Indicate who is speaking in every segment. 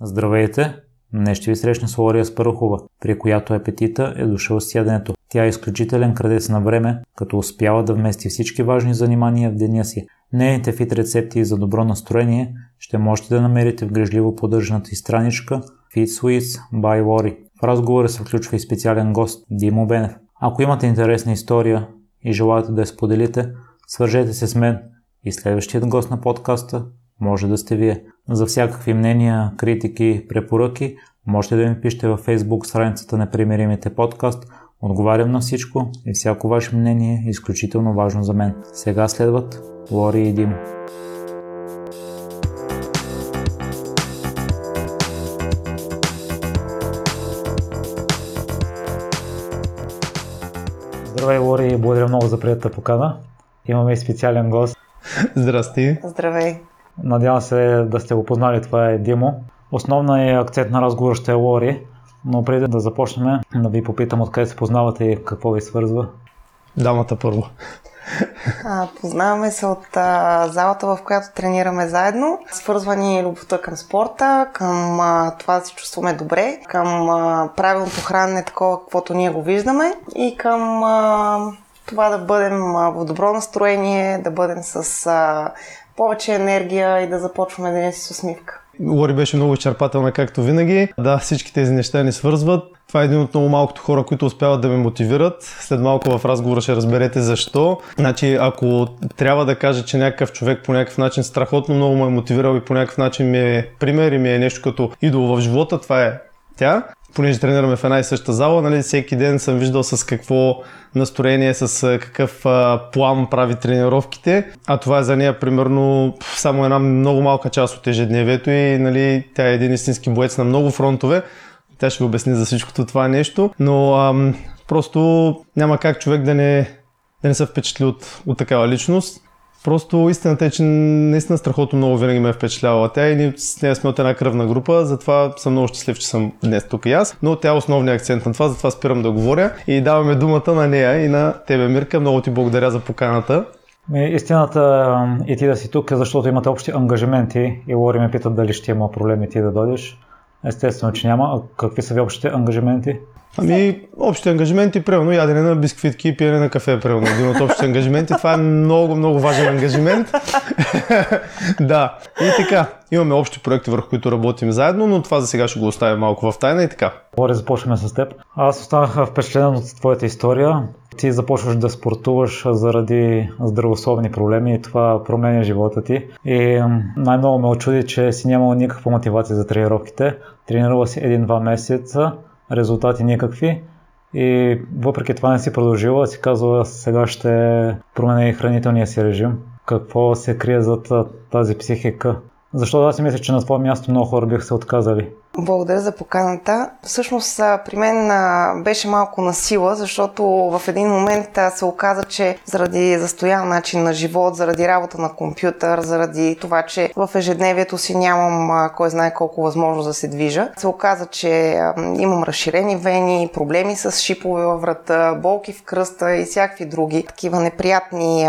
Speaker 1: Здравейте! Днес ще ви срещна с Лория Спарухова, при която апетита е дошъл с яденето. Тя е изключителен крадец на време, като успява да вмести всички важни занимания в деня си. Нейните фит рецепти за добро настроение ще можете да намерите в грижливо поддържаната и страничка Fit Sweets by Lori. В разговора се включва и специален гост Димо Бенев. Ако имате интересна история и желаете да я споделите, свържете се с мен и следващият гост на подкаста може да сте вие. За всякакви мнения, критики, препоръки, можете да ми пишете във Facebook страницата на Примеримите подкаст. Отговарям на всичко и всяко ваше мнение е изключително важно за мен. Сега следват Лори и Димо. Здравей, Лори, и благодаря много за приятата покана. Имаме и специален гост.
Speaker 2: Здрасти.
Speaker 3: Здравей.
Speaker 1: Надявам се да сте го познали, това е Димо. Основният акцент на разговор ще е Лори, но преди да започнем, да ви попитам откъде се познавате и какво ви свързва.
Speaker 2: Дамата първо.
Speaker 3: А, познаваме се от а, залата, в която тренираме заедно. Свързва ни любовта към спорта, към а, това да се чувстваме добре, към а, правилното хранене, такова каквото ние го виждаме и към а, това да бъдем а, в добро настроение, да бъдем с а, повече енергия и да започваме деня си с усмивка.
Speaker 2: Лори беше много изчерпателна, както винаги. Да, всички тези неща ни свързват. Това е един от много малкото хора, които успяват да ме мотивират. След малко в разговора ще разберете защо. Значи, ако трябва да кажа, че някакъв човек по някакъв начин страхотно много ме е мотивирал и по някакъв начин ми е пример и ми е нещо като идол в живота, това е тя. Понеже тренираме в една и съща зала, нали, всеки ден съм виждал с какво настроение, с какъв а, план прави тренировките, а това е за нея примерно само една много малка част от ежедневието и нали, тя е един истински боец на много фронтове. Тя ще ви обясни за всичкото това нещо, но ам, просто няма как човек да не, да не се впечатли от, от такава личност. Просто истината е, че наистина страхотно много винаги ме е впечатлявала тя и ние с нея сме от една кръвна група, затова съм много щастлив, че съм днес тук и аз, но тя е основният акцент на това, затова спирам да говоря и даваме думата на нея и на тебе, Мирка. Много ти благодаря за поканата.
Speaker 1: Истината и ти да си тук, защото имате общи ангажименти и Лори ме питат дали ще има проблеми ти да дойдеш. Естествено, че няма. А какви са ви общите ангажименти?
Speaker 2: Ами, общите ангажименти, примерно ядене на бисквитки и пиене на кафе, примерно. Един от общите ангажименти. Това е много, много важен ангажимент. да. И така, имаме общи проекти, върху които работим заедно, но това за сега ще го оставим малко в тайна и така.
Speaker 1: Добре, започваме с теб. Аз останах впечатлен от твоята история. Ти започваш да спортуваш заради здравословни проблеми и това променя живота ти. И най-много ме очуди, че си нямал никаква мотивация за тренировките. Тренирала си един-два месеца, резултати никакви и въпреки това не си продължила, си казва сега ще променя и хранителния си режим. Какво се крие зад тази психика? Защото аз си мисля, че на това място много хора бих се отказали.
Speaker 3: Благодаря за поканата. Всъщност при мен беше малко на сила, защото в един момент се оказа, че заради застоян начин на живот, заради работа на компютър, заради това, че в ежедневието си нямам кой знае колко възможност да се движа, се оказа, че имам разширени вени, проблеми с шипове във врата, болки в кръста и всякакви други такива неприятни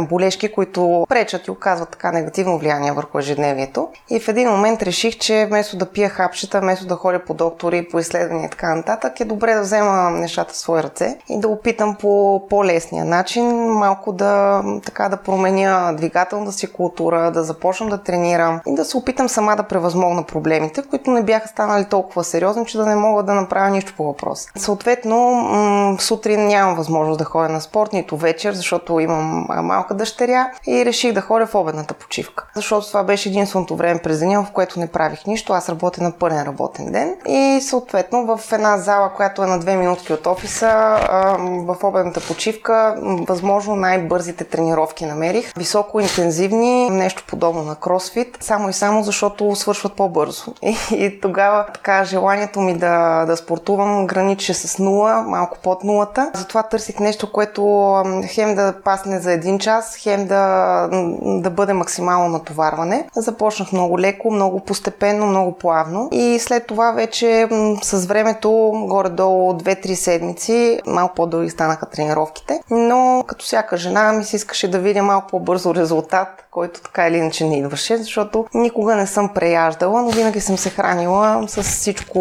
Speaker 3: болешки, които пречат и оказват така негативно влияние върху ежедневието. И в един момент реших, че вместо да пия хапче, момичета, вместо да ходя по доктори, по изследвания и така нататък, е добре да взема нещата в свои ръце и да опитам по по-лесния начин малко да, така, да променя двигателната си култура, да започна да тренирам и да се опитам сама да превъзмогна проблемите, които не бяха станали толкова сериозни, че да не мога да направя нищо по въпроса. Съответно, м- сутрин нямам възможност да ходя на спорт, нито вечер, защото имам малка дъщеря и реших да ходя в обедната почивка. Защото това беше единственото време през деня, в което не правих нищо. Аз работя на пълен пълен работен ден. И съответно в една зала, която е на две минутки от офиса, в обедната почивка, възможно най-бързите тренировки намерих. Високо интензивни, нещо подобно на кросфит, само и само защото свършват по-бързо. И, и тогава така желанието ми да, да спортувам граниче с нула, малко под нулата. Затова търсих нещо, което хем да пасне за един час, хем да, да бъде максимално натоварване. Започнах много леко, много постепенно, много плавно и и след това вече с времето, горе-долу 2-3 седмици, малко по-дълги станаха тренировките, но като всяка жена ми се искаше да видя малко по-бързо резултат, който така или иначе не идваше, защото никога не съм преяждала, но винаги съм се хранила с всичко,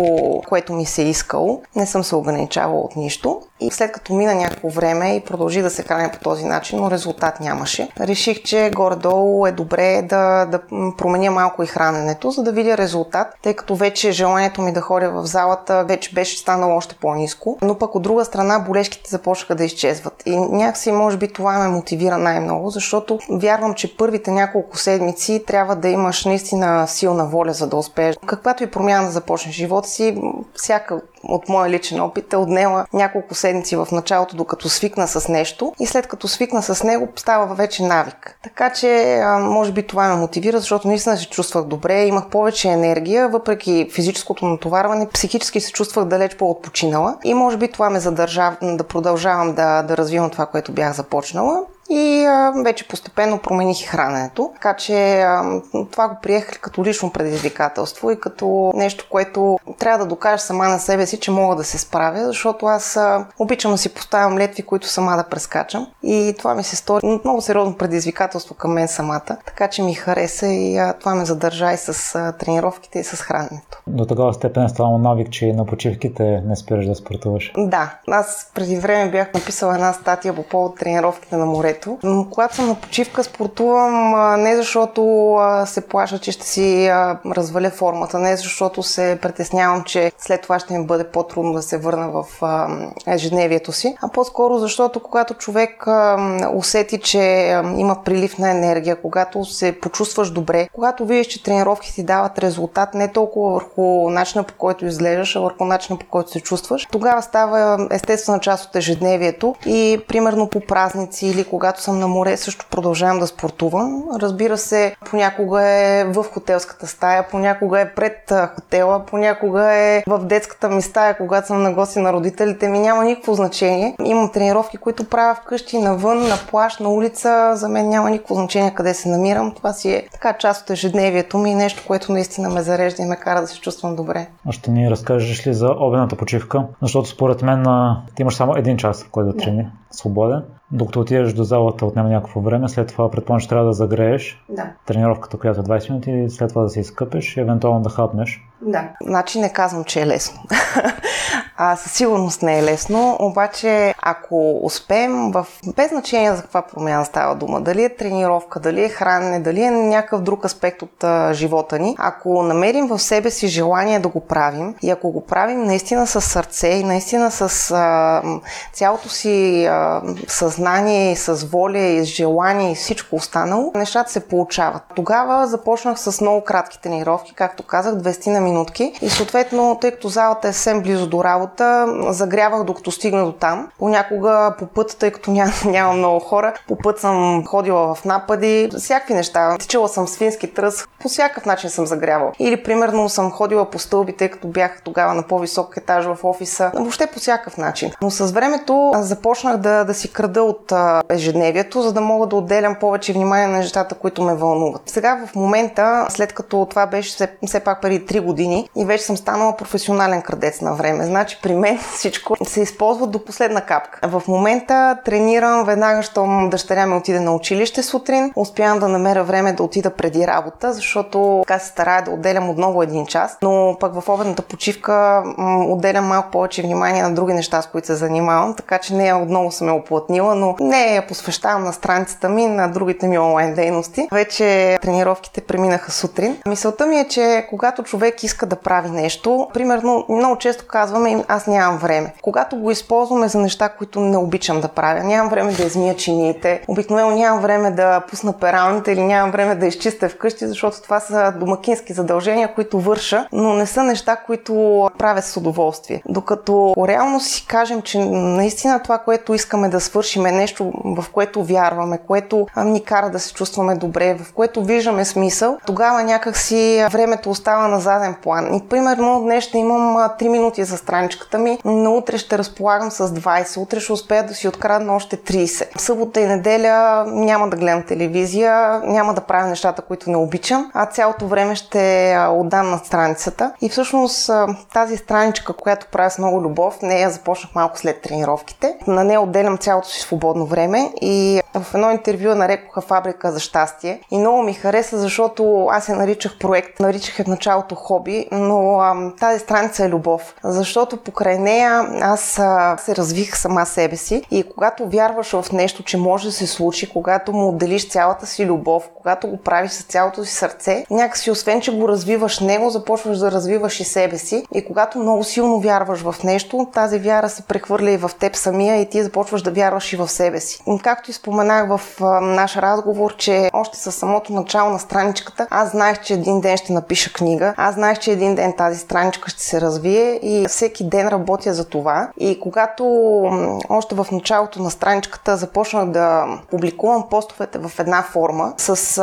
Speaker 3: което ми се е искало. Не съм се ограничавала от нищо. След като мина някакво време и продължи да се храня по този начин, но резултат нямаше, реших, че горе-долу е добре да, да променя малко и храненето, за да видя резултат, тъй като вече желанието ми да ходя в залата вече беше станало още по-низко. Но пък от друга страна болешките започнаха да изчезват. И някакси, може би, това ме мотивира най-много, защото вярвам, че първите няколко седмици трябва да имаш наистина силна воля, за да успееш. Каквато и промяна започнеш живота си, всяка от моя личен опит е отнела няколко седмици в началото, докато свикна с нещо и след като свикна с него, става вече навик. Така че, може би това ме мотивира, защото наистина се чувствах добре, имах повече енергия, въпреки физическото натоварване, психически се чувствах далеч по-отпочинала и може би това ме задържа да продължавам да, да развивам това, което бях започнала. И а, вече постепенно промених и храненето. Така че а, това го приех като лично предизвикателство и като нещо, което трябва да докажа сама на себе си, че мога да се справя, защото аз а, обичам да си поставям летви, които сама да прескачам. И това ми се стори много сериозно предизвикателство към мен самата. Така че ми хареса и а, това ме задържа и с а, тренировките и с храненето.
Speaker 1: До такава степен станало навик, че на почивките не спираш да спортуваш.
Speaker 3: Да, аз преди време бях написала една статия по повод тренировките на море морето. Когато съм на почивка, спортувам не защото се плаша, че ще си разваля формата, не защото се притеснявам, че след това ще ми бъде по-трудно да се върна в ежедневието си, а по-скоро защото когато човек усети, че има прилив на енергия, когато се почувстваш добре, когато видиш, че тренировките ти дават резултат не толкова върху начина по който изглеждаш, а върху начина по който се чувстваш, тогава става естествена част от ежедневието и примерно по празници или когато когато съм на море, също продължавам да спортувам. Разбира се, понякога е в хотелската стая, понякога е пред хотела, понякога е в детската ми стая, когато съм на гости на родителите ми. Няма никакво значение. Имам тренировки, които правя вкъщи, навън, на плаш, на улица. За мен няма никакво значение къде се намирам. Това си е така част от ежедневието ми и нещо, което наистина ме зарежда и ме кара да се чувствам добре.
Speaker 1: А ще ни разкажеш ли за обедната почивка? Защото според мен ти имаш само един час, който да трени, свободен докато отидеш до залата отнема някакво време, след това предполагам, че трябва да загрееш
Speaker 3: да.
Speaker 1: тренировката, която е 20 минути, след това да се изкъпеш и евентуално да хапнеш.
Speaker 3: Да, значи не казвам, че е лесно. а, със сигурност не е лесно, обаче ако успеем, в... без значение за каква промяна става дума, дали е тренировка, дали е хранене, дали е някакъв друг аспект от а, живота ни, ако намерим в себе си желание да го правим и ако го правим наистина с сърце и наистина с а, цялото си а, съзнание и с воля и с желание и всичко останало, нещата се получават. Тогава започнах с много кратки тренировки, както казах, 20 на минутки и съответно, тъй като залата е съвсем близо до работа, загрявах докато стигна до там. Понякога по път, тъй като няма, няма много хора, по път съм ходила в напади, всякакви неща. Тичала съм свински тръс, по всякакъв начин съм загрявала. Или примерно съм ходила по стълби, тъй като бях тогава на по-висок етаж в офиса. Въобще по всякакъв начин. Но с времето започнах да, да си крада от ежедневието, за да мога да отделям повече внимание на нещата, които ме вълнуват. Сега в момента, след като това беше все, все пак преди 3 години и вече съм станала професионален крадец на време, значи при мен всичко се използва до последна капка. В момента тренирам веднага, щом дъщеря ми отиде на училище сутрин. Успявам да намеря време да отида преди работа, защото така се старая да отделям отново един час, но пък в обедната почивка м- отделям малко повече внимание на други неща, с които се занимавам, така че нея отново съм я оплътнила, но не я посвещавам на страницата ми, на другите ми онлайн дейности. Вече тренировките преминаха сутрин. Мисълта ми е, че когато човек иска да прави нещо, примерно много често казваме, аз нямам време. Когато го използваме за неща, които не обичам да правя, нямам време да измия чиниите, обикновено нямам време да пусна пералните или нямам време да изчистя вкъщи, защото това са домакински задължения, които върша, но не са неща, които правя с удоволствие. Докато реално си кажем, че наистина това, което искаме да свършим е нещо, в което вярваме, което ни кара да се чувстваме добре, в което виждаме смисъл, тогава някакси времето остава на заден план. И примерно днес ще имам 3 минути за страничка страничката ми, но утре ще разполагам с 20, утре ще успея да си открадна още 30. Събота и неделя няма да гледам телевизия, няма да правя нещата, които не обичам, а цялото време ще отдам на страницата. И всъщност тази страничка, която правя с много любов, нея започнах малко след тренировките. На нея отделям цялото си свободно време и в едно интервю нарекоха фабрика за щастие. И много ми хареса, защото аз я наричах проект, наричах я в началото хоби, но а, тази страница е любов. Защото покрай нея аз а, се развих сама себе си и когато вярваш в нещо, че може да се случи, когато му отделиш цялата си любов, когато го правиш с цялото си сърце, някакси освен, че го развиваш него, започваш да развиваш и себе си. И когато много силно вярваш в нещо, тази вяра се прехвърля и в теб самия и ти започваш да вярваш и в себе си. Както и споменах в а, наш разговор, че още със самото начало на страничката, аз знаех, че един ден ще напиша книга, аз знаех, че един ден тази страничка ще се развие и всеки ден работя за това. И когато още в началото на страничката започнах да публикувам постовете в една форма с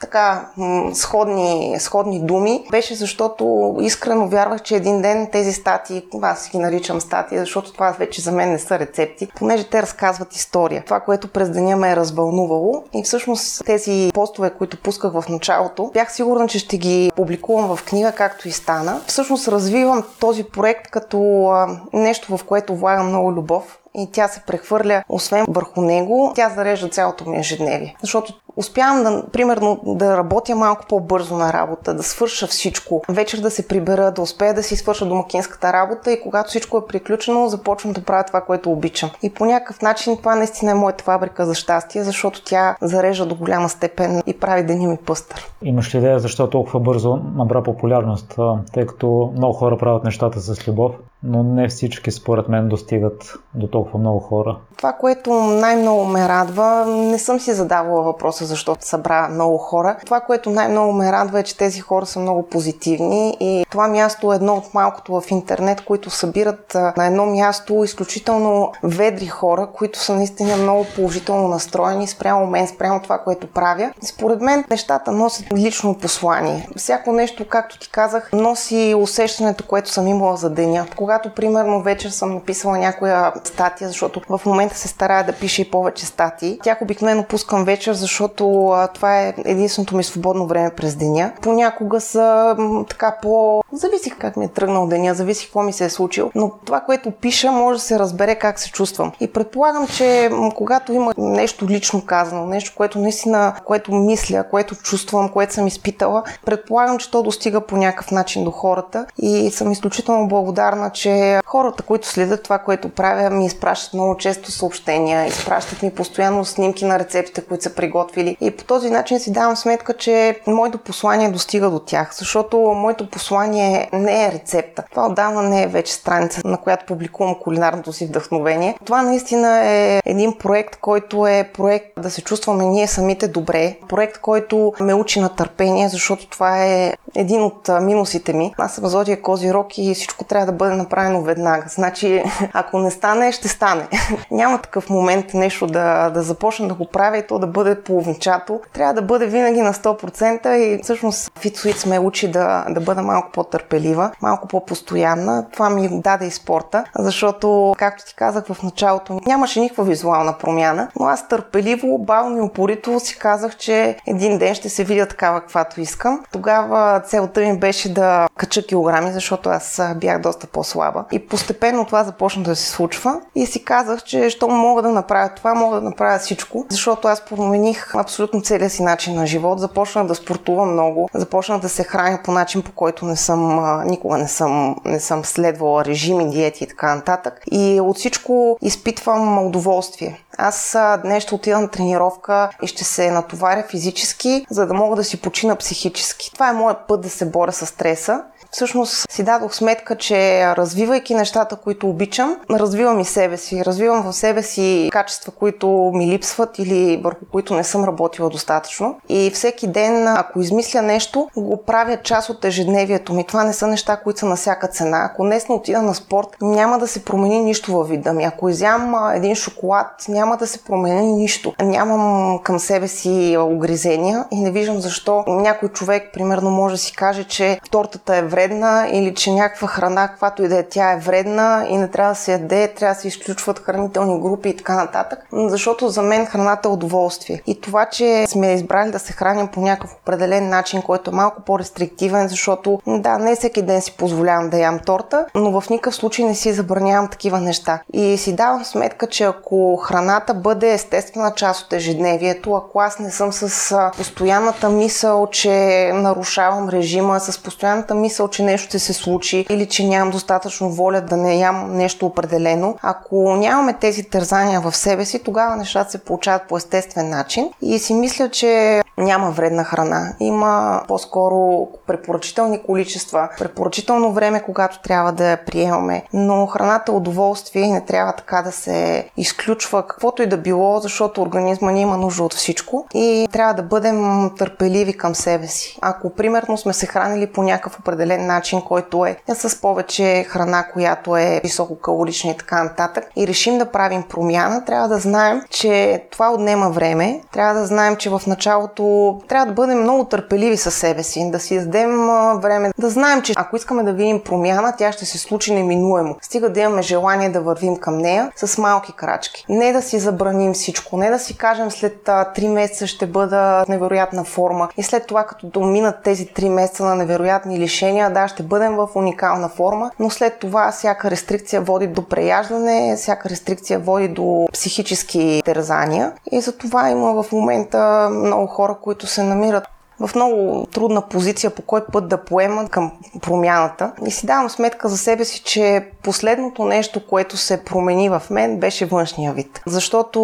Speaker 3: така сходни, сходни думи, беше защото искрено вярвах, че един ден тези статии, аз ги наричам статии, защото това вече за мен не са рецепти, понеже те разказват история. Това, което през деня ме е развълнувало и всъщност тези постове, които пусках в началото, бях сигурна, че ще ги публикувам в книга, както и стана. Всъщност развивам този проект като нещо, в което влагам много любов, и тя се прехвърля, освен върху него, тя зарежда цялото ми ежедневие. Защото успявам да, примерно, да работя малко по-бързо на работа, да свърша всичко, вечер да се прибера, да успея да си свърша домакинската работа и когато всичко е приключено, започвам да правя това, което обичам. И по някакъв начин това наистина е моята фабрика за щастие, защото тя зарежда до голяма степен и прави деня ми пъстър.
Speaker 1: Имаш ли идея защо толкова бързо набра популярност, тъй като много хора правят нещата с любов, но не всички според мен достигат до толкова много хора?
Speaker 3: Това, което най-много ме радва, не съм си задавала въпроса защо събра много хора. Това, което най-много ме радва е, че тези хора са много позитивни и това място е едно от малкото в интернет, които събират на едно място изключително ведри хора, които са наистина много положително настроени спрямо мен, спрямо това, което правя. Според мен нещата носят лично послание. Всяко нещо, както ти казах, носи усещането, което съм имала за деня. Когато, примерно, вечер съм написала някоя статия, защото в момента се старая да пиша и повече статии. Тях обикновено пускам вечер, защото а, това е единственото ми свободно време през деня. Понякога са така по... Зависи как ми е тръгнал деня, зависи какво ми се е случило, но това, което пиша, може да се разбере как се чувствам. И предполагам, че когато има нещо лично казано, нещо, което наистина, което мисля, което чувствам, което съм изпитала, предполагам, че то достига по някакъв начин до хората и съм изключително благодарна, че хората, които следят това, което правя, ми изпращат много често съобщения, изпращат ми постоянно снимки на рецептите, които са приготвили. И по този начин си давам сметка, че моето послание достига до тях, защото моето послание не е рецепта. Това отдавна не е вече страница, на която публикувам кулинарното си вдъхновение. Това наистина е един проект, който е проект да се чувстваме ние самите добре. Проект, който ме учи на търпение, защото това е един от минусите ми. Аз съм Зодия Козирог и всичко трябва да бъде направено веднага. Значи, ако не стане, ще стане. Няма такъв момент нещо да, да започна да го правя и то да бъде половинчато. Трябва да бъде винаги на 100% и всъщност Фитсуит ме учи да, да бъда малко по-търпелива, малко по-постоянна. Това ми даде и спорта, защото, както ти казах в началото, нямаше никаква визуална промяна, но аз търпеливо, бавно и упорито си казах, че един ден ще се видя такава, каквато искам. Тогава целта ми беше да кача килограми, защото аз бях доста по-слаба. И постепенно това започна да се случва и си казах, че що мога да направя това, мога да направя всичко, защото аз промених абсолютно целия си начин на живот. Започнах да спортувам много, започнах да се храня по начин, по който не съм, никога не съм, не съм следвала режими, диети и така нататък. И от всичко изпитвам удоволствие. Аз днес ще отида на тренировка и ще се натоваря физически, за да мога да си почина психически. Това е моят път да се боря с стреса всъщност си дадох сметка, че развивайки нещата, които обичам, развивам и себе си. Развивам в себе си качества, които ми липсват или върху които не съм работила достатъчно. И всеки ден, ако измисля нещо, го правя част от ежедневието ми. Това не са неща, които са на всяка цена. Ако днес не отида на спорт, няма да се промени нищо във вида ми. Ако изям един шоколад, няма да се промени нищо. Нямам към себе си огризения и не виждам защо някой човек, примерно, може да си каже, че тортата е вредна или че някаква храна, каквато и да е, тя е вредна и не трябва да се яде, трябва да се изключват хранителни групи и така нататък. Защото за мен храната е удоволствие. И това, че сме избрали да се храним по някакъв определен начин, който е малко по-рестриктивен, защото да, не всеки ден си позволявам да ям торта, но в никакъв случай не си забранявам такива неща. И си давам сметка, че ако храната бъде естествена част от ежедневието, ако аз не съм с постоянната мисъл, че нарушавам режима, с постоянната мисъл, че нещо ще се случи или че нямам достатъчно воля да не ям нещо определено, ако нямаме тези тързания в себе си, тогава нещата се получават по естествен начин. И си мисля, че няма вредна храна. Има по-скоро препоръчителни количества, препоръчително време, когато трябва да я приемаме. Но храната е удоволствие и не трябва така да се изключва каквото и да било, защото организма ни има нужда от всичко и трябва да бъдем търпеливи към себе си. Ако примерно сме се хранили по някакъв определен начин, който е с повече храна, която е висококалорична и така нататък, и решим да правим промяна, трябва да знаем, че това отнема време. Трябва да знаем, че в началото трябва да бъдем много търпеливи със себе си, да си дадем време, да знаем, че ако искаме да видим промяна, тя ще се случи неминуемо. Стига да имаме желание да вървим към нея с малки крачки. Не да си забраним всичко, не да си кажем след 3 месеца ще бъда невероятна форма и след това като доминат тези 3 месеца на невероятни лишения, да, ще бъдем в уникална форма, но след това всяка рестрикция води до преяждане, всяка рестрикция води до психически терзания. И за това има в момента много хора, които се намират в много трудна позиция по кой път да поемат към промяната. И си давам сметка за себе си, че последното нещо, което се промени в мен, беше външния вид. Защото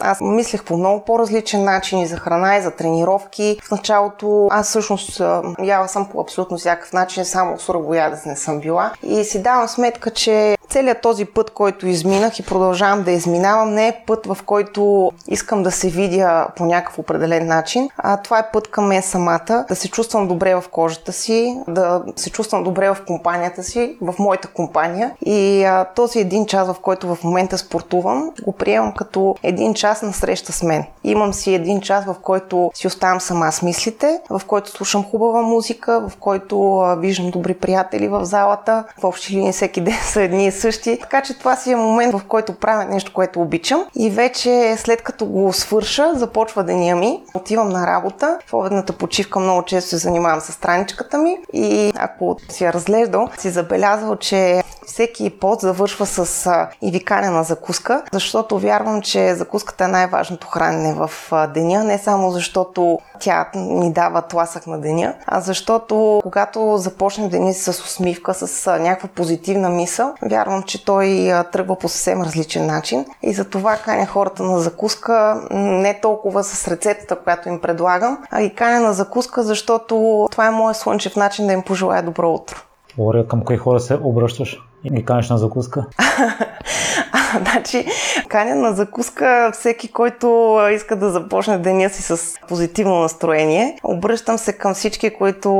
Speaker 3: аз мислех по много по-различен начин и за храна, и за тренировки. В началото аз всъщност яла съм по абсолютно всякакъв начин, само сурогоядец не съм била. И си давам сметка, че целият този път, който изминах и продължавам да изминавам, не е път, в който искам да се видя по някакъв определен начин, а това е път към мен самата, да се чувствам добре в кожата си, да се чувствам добре в компанията си, в моята компания. И а, този един час, в който в момента спортувам, го приемам като един час на среща с мен. Имам си един час, в който си оставам сама с мислите, в който слушам хубава музика, в който а, виждам добри приятели в залата. В общи линии всеки ден са едни и същи. Така че това си е момент, в който правя нещо, което обичам. И вече след като го свърша, започва деня ми. Отивам на работа. В обедната почивка много често се занимавам с страничката ми. И ако си я разглеждал, си забелязал, че всеки пост завършва с и викане на закуска, защото вярвам, че закуската е най-важното хранене в деня, не само защото тя ни дава тласък на деня, а защото когато започнем деня с усмивка, с някаква позитивна мисъл, вярвам, че той тръгва по съвсем различен начин и за това каня хората на закуска не толкова с рецептата, която им предлагам, а и каня на закуска, защото това е моят слънчев начин да им пожелая добро утро.
Speaker 1: Лория, към кои хора се обръщаш? И канеш на закуска?
Speaker 3: значи, каня на закуска всеки, който иска да започне деня си с позитивно настроение. Обръщам се към всички, които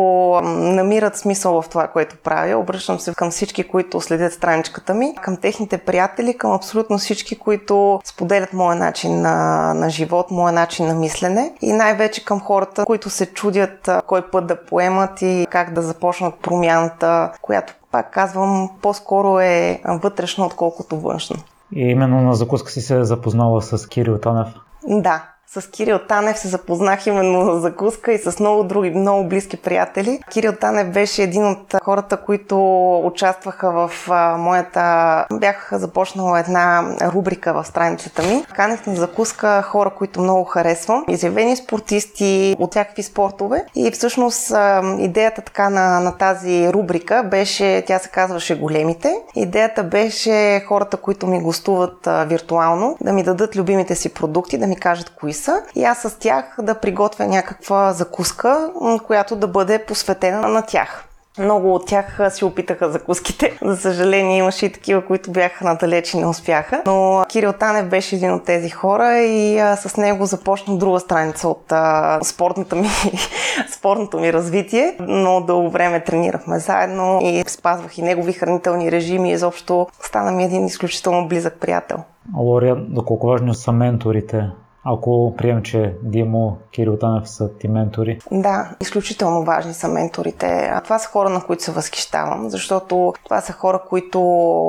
Speaker 3: намират смисъл в това, което правя. Обръщам се към всички, които следят страничката ми, към техните приятели, към абсолютно всички, които споделят моя начин на, на живот, моя начин на мислене и най-вече към хората, които се чудят кой път да поемат и как да започнат промяната, която пак казвам, по-скоро е вътрешно, отколкото външно.
Speaker 1: И именно на закуска си се запознала с Кирил Танев.
Speaker 3: Да, с Кирил Танев се запознах именно за закуска и с много други, много близки приятели. Кирил Танев беше един от хората, които участваха в моята... Бях започнала една рубрика в страницата ми. Канех на закуска хора, които много харесвам. Изявени спортисти от всякакви спортове. И всъщност идеята така на, на тази рубрика беше, тя се казваше Големите. Идеята беше хората, които ми гостуват виртуално, да ми дадат любимите си продукти, да ми кажат кои са и аз с тях да приготвя някаква закуска, която да бъде посветена на тях. Много от тях си опитаха закуските. За съжаление имаше и такива, които бяха надалеч и не успяха. Но Кирил Танев беше един от тези хора и а, с него започна друга страница от а, спортната ми, спортното ми развитие. Но дълго време тренирахме заедно и спазвах и негови хранителни режими. Изобщо стана ми един изключително близък приятел.
Speaker 1: Лория, доколко важни са менторите ако прием, че Димо, Кирил Танев са ти ментори?
Speaker 3: Да, изключително важни са менторите. А това са хора, на които се възхищавам, защото това са хора, които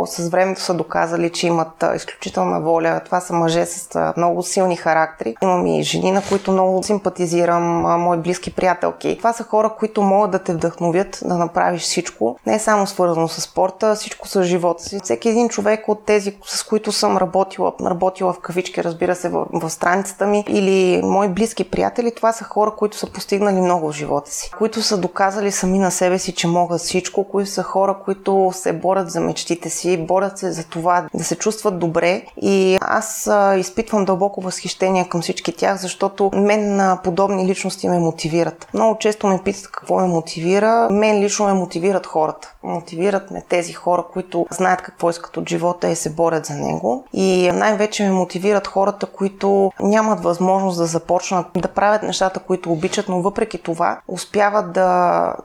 Speaker 3: с времето са доказали, че имат изключителна воля. Това са мъже с много силни характери. Имам и жени, на които много симпатизирам, мои близки приятелки. Това са хора, които могат да те вдъхновят да направиш всичко. Не е само свързано с спорта, всичко с живота си. Всеки един човек от тези, с които съм работила, работила в кавички, разбира се, в, в страницата ми, или мои близки приятели, това са хора, които са постигнали много в живота си, които са доказали сами на себе си, че могат всичко, които са хора, които се борят за мечтите си, борят се за това да се чувстват добре и аз изпитвам дълбоко възхищение към всички тях, защото мен на подобни личности ме мотивират. Много често ме питат какво ме мотивира. Мен лично ме мотивират хората. Мотивират ме тези хора, които знаят какво искат от живота и се борят за него. И най-вече ме мотивират хората, които нямат възможност да започнат да правят нещата, които обичат, но въпреки това успяват да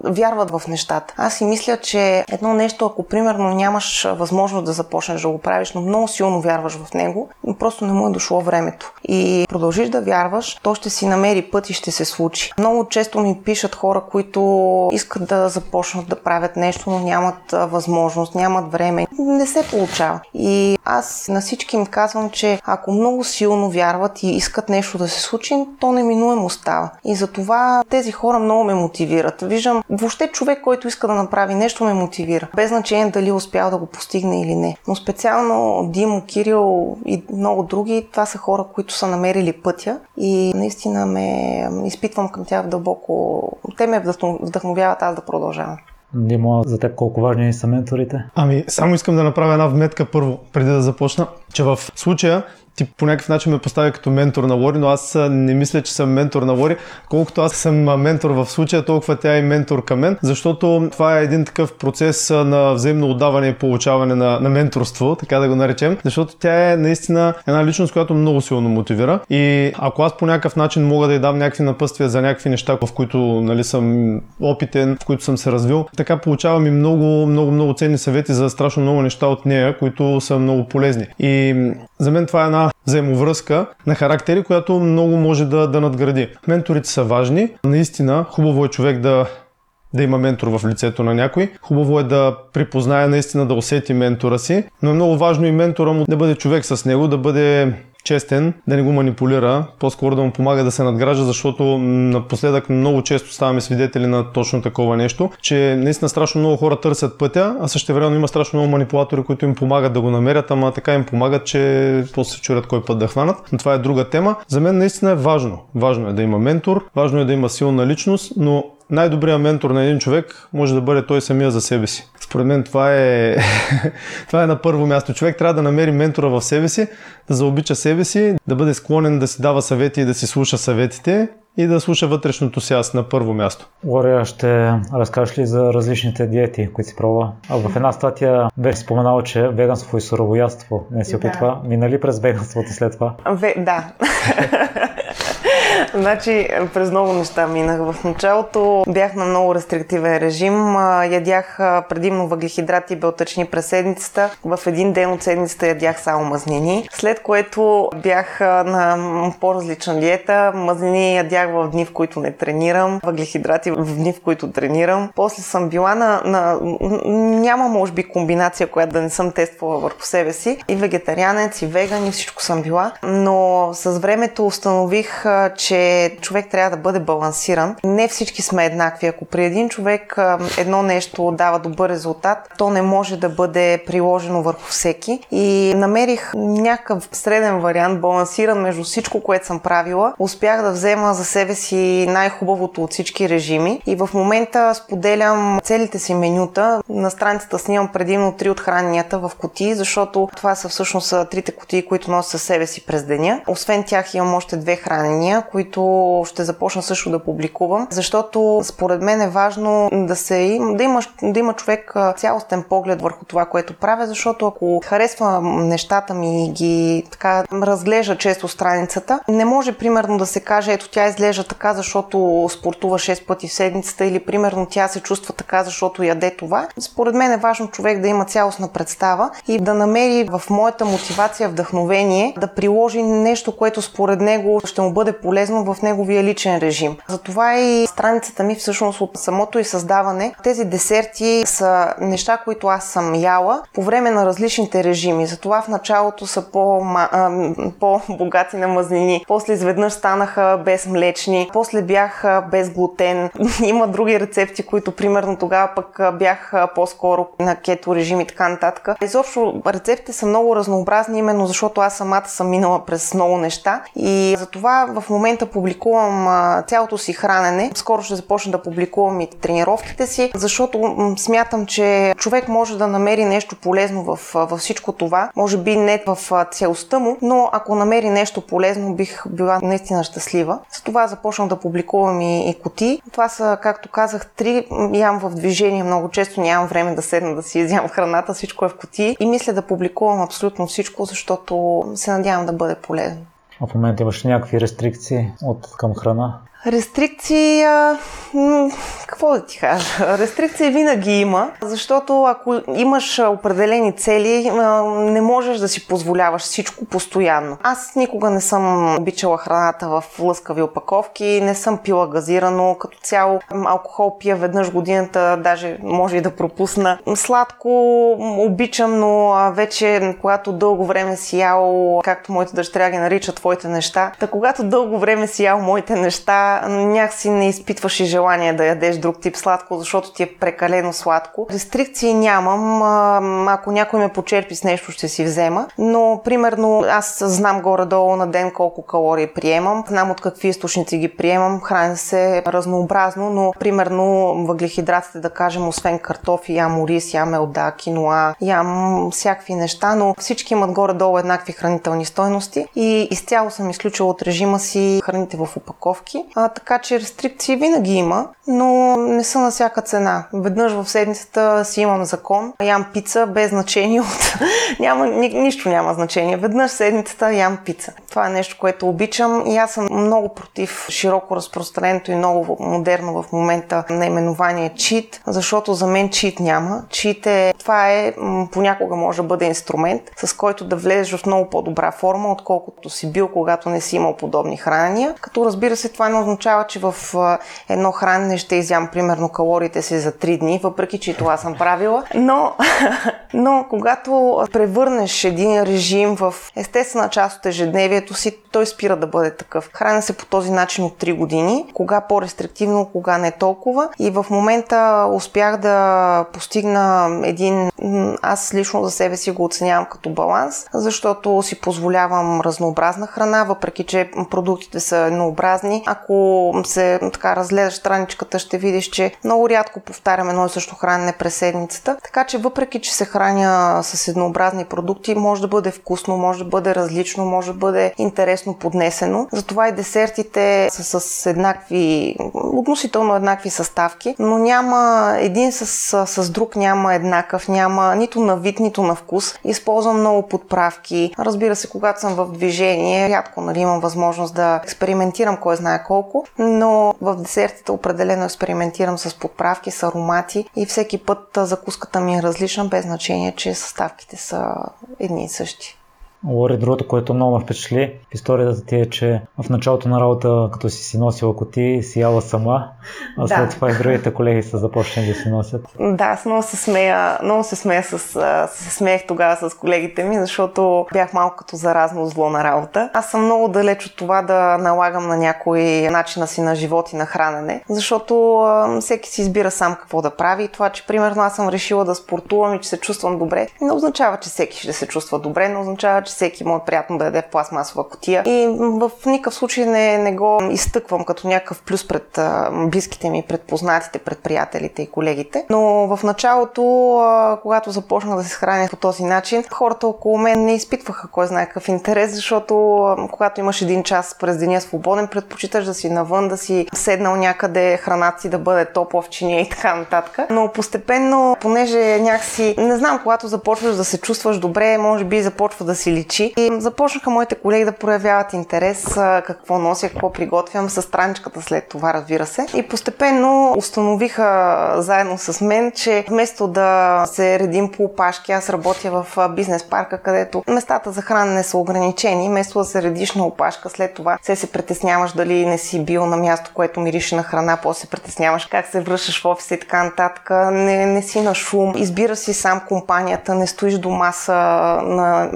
Speaker 3: вярват в нещата. Аз си мисля, че едно нещо, ако примерно нямаш възможност да започнеш да го правиш, но много силно вярваш в него, просто не му е дошло времето. И продължиш да вярваш, то ще си намери път и ще се случи. Много често ми пишат хора, които искат да започнат да правят нещо, но нямат възможност, нямат време. Не се получава. И аз на всички им казвам, че ако много силно вярват и искат нещо да се случи, то неминуемо става. И затова тези хора много ме мотивират. Виждам, въобще човек, който иска да направи нещо, ме мотивира. Без значение дали успял да го постигне или не. Но специално Димо, Кирил и много други, това са хора, които са намерили пътя и наистина ме изпитвам към тях дълбоко. Те ме вдъхновяват аз да продължавам.
Speaker 1: Димо, за теб колко важни са менторите?
Speaker 2: Ами, само искам да направя една вметка първо, преди да започна, че в случая ти по някакъв начин ме поставя като ментор на Лори, но аз не мисля, че съм ментор на Лори. Колкото аз съм ментор в случая, толкова тя е ментор към мен, защото това е един такъв процес на взаимно отдаване и получаване на, на менторство, така да го наречем, защото тя е наистина една личност, която много силно мотивира и ако аз по някакъв начин мога да й дам някакви напъствия за някакви неща, в които нали, съм опитен, в които съм се развил, така получавам и много, много, много ценни съвети за страшно много неща от нея, които са много полезни. И за мен това е една взаимовръзка на характери, която много може да, да надгради. Менторите са важни. Наистина, хубаво е човек да да има ментор в лицето на някой. Хубаво е да припознае наистина да усети ментора си, но е много важно и ментора му да бъде човек с него, да бъде честен, да не го манипулира, по-скоро да му помага да се надгражда, защото напоследък много често ставаме свидетели на точно такова нещо, че наистина страшно много хора търсят пътя, а също време има страшно много манипулатори, които им помагат да го намерят, ама така им помагат, че после се чурят кой път да хванат. Но това е друга тема. За мен наистина е важно. Важно е да има ментор, важно е да има силна личност, но най-добрият ментор на един човек може да бъде той самия за себе си. Според мен това е, това е на първо място. Човек трябва да намери ментора в себе си, да заобича себе си, да бъде склонен да си дава съвети и да си слуша съветите и да слуша вътрешното си аз на първо място.
Speaker 1: Лория, ще разкажеш ли за различните диети, които си пробва? А в една статия беше споменала, че веганство и суровоядство не си опитва. Да. Минали през веганството след това?
Speaker 3: Ве, да. значи, през много неща минах. В началото бях на много рестриктивен режим. Ядях предимно въглехидрати и белтъчни през седмицата. В един ден от седмицата ядях само мазнини. След което бях на по-различна диета. Мазнини ядях в дни, в които не тренирам. Въглехидрати в дни, в които тренирам. После съм била на, на... Няма, може би, комбинация, която да не съм тествала върху себе си. И вегетарианец, и веган, и всичко съм била. Но с времето установих, че човек трябва да бъде балансиран. Не всички сме еднакви. Ако при един човек едно нещо дава добър резултат, то не може да бъде приложено върху всеки. И намерих някакъв среден вариант, балансиран между всичко, което съм правила. Успях да взема за себе си най-хубавото от всички режими. И в момента споделям целите си менюта. На страницата снимам предимно три от храненията в кутии, защото това са всъщност трите кутии, които нося със себе си през деня. Освен тях имам още две хранения, които които ще започна също да публикувам, защото според мен е важно да, се, да, има, да има човек цялостен поглед върху това, което правя, защото ако харесва нещата ми и ги така разглежда често страницата, не може примерно да се каже, ето тя изглежда така, защото спортува 6 пъти в седмицата или примерно тя се чувства така, защото яде това. Според мен е важно човек да има цялостна представа и да намери в моята мотивация вдъхновение да приложи нещо, което според него ще му бъде полезно в неговия личен режим. Затова и страницата ми всъщност от самото и създаване, тези десерти са неща, които аз съм яла по време на различните режими. Затова в началото са по, по-богати на мазнини, после изведнъж станаха без млечни, после бях без глутен. Има други рецепти, които примерно тогава пък бях по-скоро на кето режим и така нататък. Изобщо рецептите са много разнообразни, именно защото аз самата съм минала през много неща и затова в момента публикувам цялото си хранене. Скоро ще започна да публикувам и тренировките си, защото смятам, че човек може да намери нещо полезно в, във всичко това. Може би не в целостта му, но ако намери нещо полезно, бих била наистина щастлива. За това започнах да публикувам и, и коти. Това са, както казах, три. Ям в движение много често, нямам време да седна да си изям храната, всичко е в коти и мисля да публикувам абсолютно всичко, защото се надявам да бъде полезно.
Speaker 1: В момента имаш някакви рестрикции от към храна?
Speaker 3: М- какво да ти кажа? Рестрикции винаги има, защото ако имаш определени цели, не можеш да си позволяваш всичко постоянно. Аз никога не съм обичала храната в лъскави опаковки, не съм пила газирано, като цяло алкохол пия веднъж годината, даже може и да пропусна. Сладко обичам, но вече когато дълго време си ял, както моите дъщеря ги наричат твоите неща, та когато дълго време си ял моите неща, някакси не изпитваш и желание да ядеш друг тип сладко, защото ти е прекалено сладко. Рестрикции нямам. Ако някой ме почерпи с нещо, ще си взема. Но, примерно, аз знам горе-долу на ден колко калории приемам. Знам от какви източници ги приемам. Храня се разнообразно, но, примерно, въглехидратите, да кажем, освен картофи, ям ориз, ям елда, киноа, ям всякакви неща, но всички имат горе-долу еднакви хранителни стойности и изцяло съм изключила от режима си храните в упаковки. А, така че рестрикции винаги има, но не са на всяка цена. Веднъж в седмицата си имам закон. Ям пица без значение от... няма, ни, нищо няма значение. Веднъж седмицата ям пица. Това е нещо, което обичам и аз съм много против широко разпространеното и много модерно в момента наименование чит, защото за мен чит няма. Чит е... Това е... Понякога може да бъде инструмент, с който да влезеш в много по-добра форма, отколкото си бил, когато не си имал подобни хранения. Като разбира се, това не означава, че в едно хранене ще изям примерно калориите си за 3 дни, въпреки че това съм правила. Но, но когато превърнеш един режим в естествена част от ежедневието си, той спира да бъде такъв. Храня се по този начин от 3 години, кога по-рестриктивно, кога не толкова. И в момента успях да постигна един, аз лично за себе си го оценявам като баланс, защото си позволявам разнообразна храна, въпреки че продуктите са еднообразни. Ако се така разгледаш страничката, ще видиш, че много рядко повтарям едно и също хранене през седмицата. Така че въпреки, че се храня с еднообразни продукти, може да бъде вкусно, може да бъде различно, може да бъде интересно поднесено. Затова и десертите са с еднакви, относително еднакви съставки, но няма един с, с друг няма еднакъв, няма нито на вид, нито на вкус. Използвам много подправки. Разбира се, когато съм в движение, рядко нали, имам възможност да експериментирам кой знае колко, но в десертите определено експериментирам с подправки, с аромати и всеки път закуската ми е различна, без значение, че съставките са едни и същи.
Speaker 1: Лори, другото, което много ме впечатли в историята ти е, че в началото на работа, като си си носила коти, си яла сама, а след да. това и другите колеги са започнали да си носят.
Speaker 3: Да, аз много се смея, много се смея с, се смеях тогава с колегите ми, защото бях малко като заразно зло на работа. Аз съм много далеч от това да налагам на някой начина си на живот и на хранене, защото всеки си избира сам какво да прави и това, че примерно аз съм решила да спортувам и че се чувствам добре, не означава, че всеки ще се чувства добре, не означава, че всеки му е приятно да яде в пластмасова котия. И в никакъв случай не, не го изтъквам като някакъв плюс пред а, близките ми, пред познатите, пред приятелите и колегите. Но в началото, а, когато започнах да се храня по този начин, хората около мен не изпитваха кой знае какъв интерес, защото а, когато имаш един час през деня свободен, предпочиташ да си навън, да си седнал някъде, храната си да бъде топла в чиния и така нататък. Но постепенно, понеже някакси, не знам, когато започваш да се чувстваш добре, може би започва да си личи. И започнаха моите колеги да проявяват интерес какво нося, какво приготвям с страничката след това, разбира се. И постепенно установиха заедно с мен, че вместо да се редим по опашки, аз работя в бизнес парка, където местата за хранене са ограничени. Вместо да се редиш на опашка, след това се се притесняваш дали не си бил на място, което мирише на храна, после се притесняваш как се връщаш в офиса и така нататък. Не, не си на шум, избира си сам компанията, не стоиш до маса на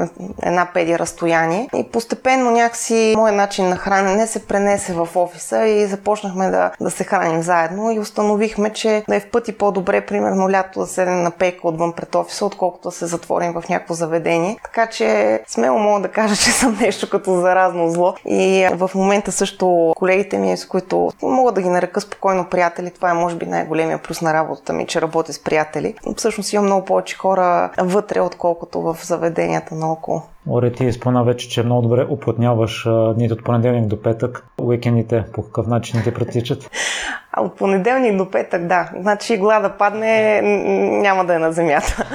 Speaker 3: една педи разстояние. И постепенно някакси моят начин на хранене се пренесе в офиса и започнахме да, да се храним заедно и установихме, че да е в пъти по-добре, примерно лято да седем на пейка отвън пред офиса, отколкото да се затворим в някакво заведение. Така че смело мога да кажа, че съм нещо като заразно зло. И в момента също колегите ми, с които мога да ги нарека спокойно приятели, това е може би най-големия плюс на работата ми, че работя с приятели. Всъщност имам много повече хора вътре, отколкото в заведенията наоколо.
Speaker 1: Оре, ти спомена вече, че много добре уплътняваш дните от понеделник до петък. Уикендите по какъв начин ти протичат?
Speaker 3: А от понеделник до петък, да. Значи глада падне, няма да е на земята.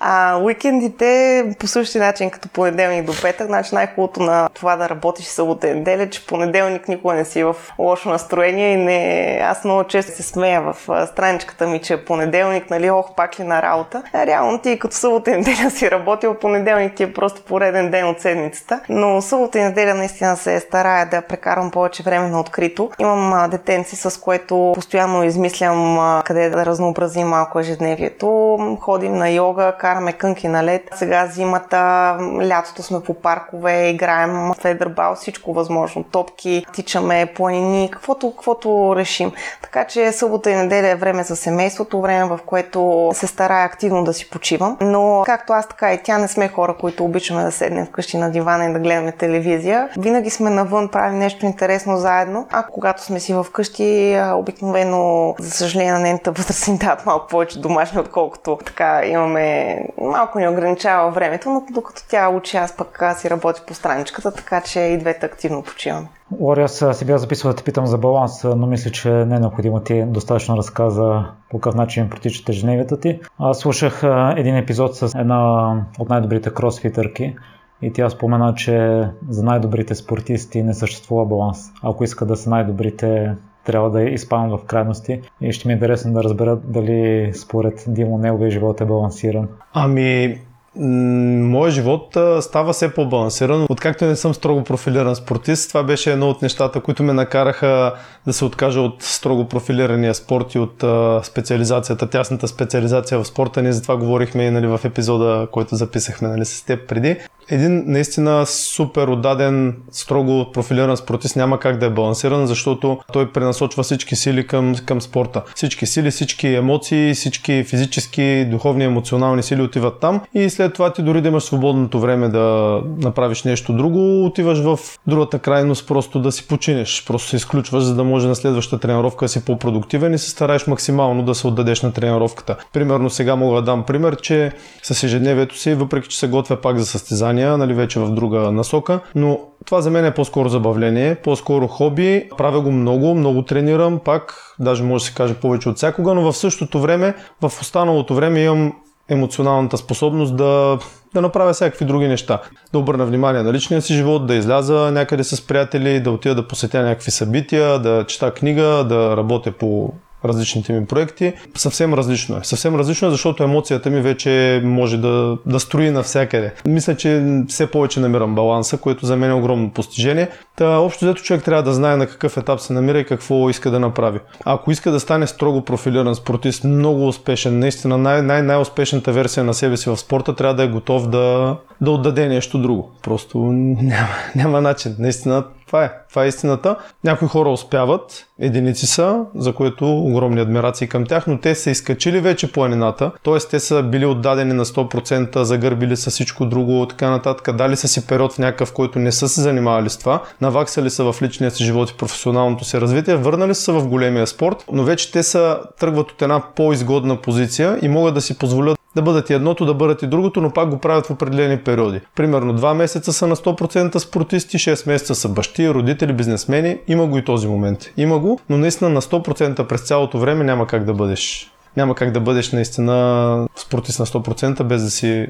Speaker 3: А уикендите по същия начин като понеделник до петък. Значи най-хубавото на това да работиш събота и неделя, че понеделник никога не си в лошо настроение и не... Аз много често се смея в страничката ми, че понеделник, нали, ох, пак ли на работа. А, реално ти като събота и неделя си работил, понеделник ти е просто пореден ден от седмицата. Но събота и неделя наистина се старая да прекарам повече време на открито. Имам детенци, с което постоянно измислям къде да разнообразим малко ежедневието. Ходим на йога, караме кънки на лед. Сега зимата, лятото сме по паркове, играем федербал, всичко възможно. Топки, тичаме планини, каквото, каквото решим. Така че събота и неделя е време за семейството, време в което се старая активно да си почивам. Но както аз, така и тя не сме хора, които обичаме да седнем вкъщи на дивана и да гледаме телевизия. Винаги сме навън, правим нещо интересно заедно. А когато сме си вкъщи, обикновено, за съжаление, на нейната възраст ни дават малко повече домашни, отколкото така имаме, малко ни ограничава времето, но докато тя учи, аз пък си работя по страничката, така че и двете активно почиваме.
Speaker 1: Лори, аз си бях записал да те питам за баланс, но мисля, че не е необходимо ти достатъчно разказа по какъв начин протичат ежедневията ти. Аз слушах един епизод с една от най-добрите кросфитърки и тя спомена, че за най-добрите спортисти не съществува баланс. Ако искат да са най-добрите, трябва да изпадам в крайности и ще ми е интересно да разбера дали според Димо неговия живот е балансиран.
Speaker 2: Ами, Моят живот става все по-балансиран. Откакто не съм строго профилиран спортист, това беше едно от нещата, които ме накараха да се откажа от строго профилирания спорт и от специализацията, тясната специализация в спорта. Ние за това говорихме и нали, в епизода, който записахме нали, с теб преди един наистина супер отдаден, строго профилиран спортист няма как да е балансиран, защото той пренасочва всички сили към, към спорта. Всички сили, всички емоции, всички физически, духовни, емоционални сили отиват там и след това ти дори да имаш свободното време да направиш нещо друго, отиваш в другата крайност просто да си починеш. Просто се изключваш, за да може на следващата тренировка да си по-продуктивен и се стараеш максимално да се отдадеш на тренировката. Примерно сега мога да дам пример, че с ежедневието си, въпреки че се готвя пак за състезание, занимания, нали, вече в друга насока, но това за мен е по-скоро забавление, по-скоро хоби. Правя го много, много тренирам, пак, даже може да се каже повече от всякога, но в същото време, в останалото време имам емоционалната способност да, да направя всякакви други неща. Да обърна внимание на личния си живот, да изляза някъде с приятели, да отида да посетя някакви събития, да чета книга, да работя по различните ми проекти. Съвсем различно е. Съвсем различно е, защото емоцията ми вече може да, да строи навсякъде. Мисля, че все повече намирам баланса, което за мен е огромно постижение. Та, общо взето човек трябва да знае на какъв етап се намира и какво иска да направи. Ако иска да стане строго профилиран спортист, много успешен, наистина най- най- най-успешната версия на себе си в спорта, трябва да е готов да, да отдаде нещо друго. Просто няма, няма начин. Наистина това е. Това е истината. Някои хора успяват, единици са, за което огромни адмирации към тях, но те са изкачили вече планината, т.е. те са били отдадени на 100%, загърбили са всичко друго, така нататък, дали са си период в някакъв, който не са се занимавали с това, наваксали са в личния си живот и професионалното си развитие, върнали са в големия спорт, но вече те са тръгват от една по-изгодна позиция и могат да си позволят да бъдат и едното, да бъдат и другото, но пак го правят в определени периоди. Примерно 2 месеца са на 100% спортисти, 6 месеца са бащи, родители, бизнесмени. Има го и този момент. Има го, но наистина на 100% през цялото време няма как да бъдеш. Няма как да бъдеш наистина спортист на 100% без да си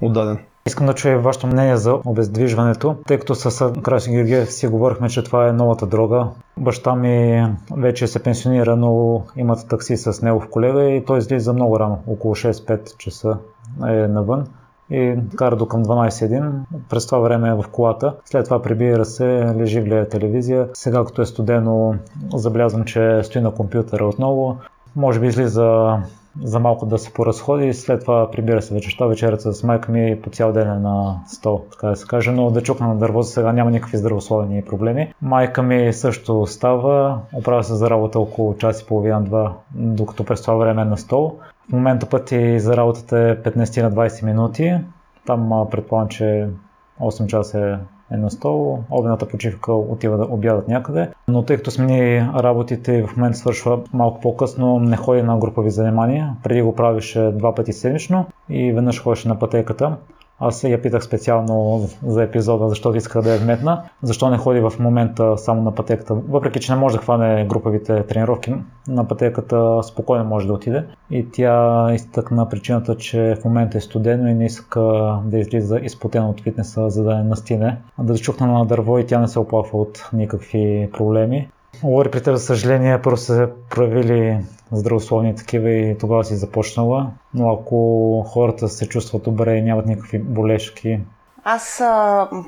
Speaker 2: отдаден.
Speaker 1: Искам да чуя вашето мнение за обездвижването, тъй като с Красин Георгиев си говорихме, че това е новата дрога. Баща ми вече се пенсионира, но имат такси с негов колега и той излиза много рано, около 6-5 часа е навън и кара до към 12-1. През това време е в колата. След това прибира се, лежи, гледа телевизия. Сега като е студено, забелязвам, че стои на компютъра отново. Може би излиза за малко да се поразходи и след това прибира се вечерта. Вечерята с майка ми по цял ден е на стол, така да се каже, но да чукна на дърво за сега няма никакви здравословни проблеми. Майка ми също става, оправя се за работа около час и половина-два, докато през това време е на стол. В момента пъти за работата е 15 на 20 минути. Там предполагам, че 8 часа е е на стол, обедната почивка отива да обядат някъде. Но тъй като смени работите и в момента свършва малко по-късно, не ходи на групови занимания. Преди го правише два пъти седмично и веднъж ходеше на пътеката. Аз я питах специално за епизода, защото иска да я вметна. Защо не ходи в момента само на пътеката? Въпреки, че не може да хване груповите тренировки, на пътеката спокойно може да отиде. И тя изтъкна причината, че в момента е студено и не иска да излиза изпотена от фитнеса, за да не настине. Да чукна на дърво и тя не се оплаква от никакви проблеми. Говори при теб, за съжаление, първо се проявили здравословни такива и тогава си започнала. Но ако хората се чувстват добре и нямат никакви болешки,
Speaker 3: аз,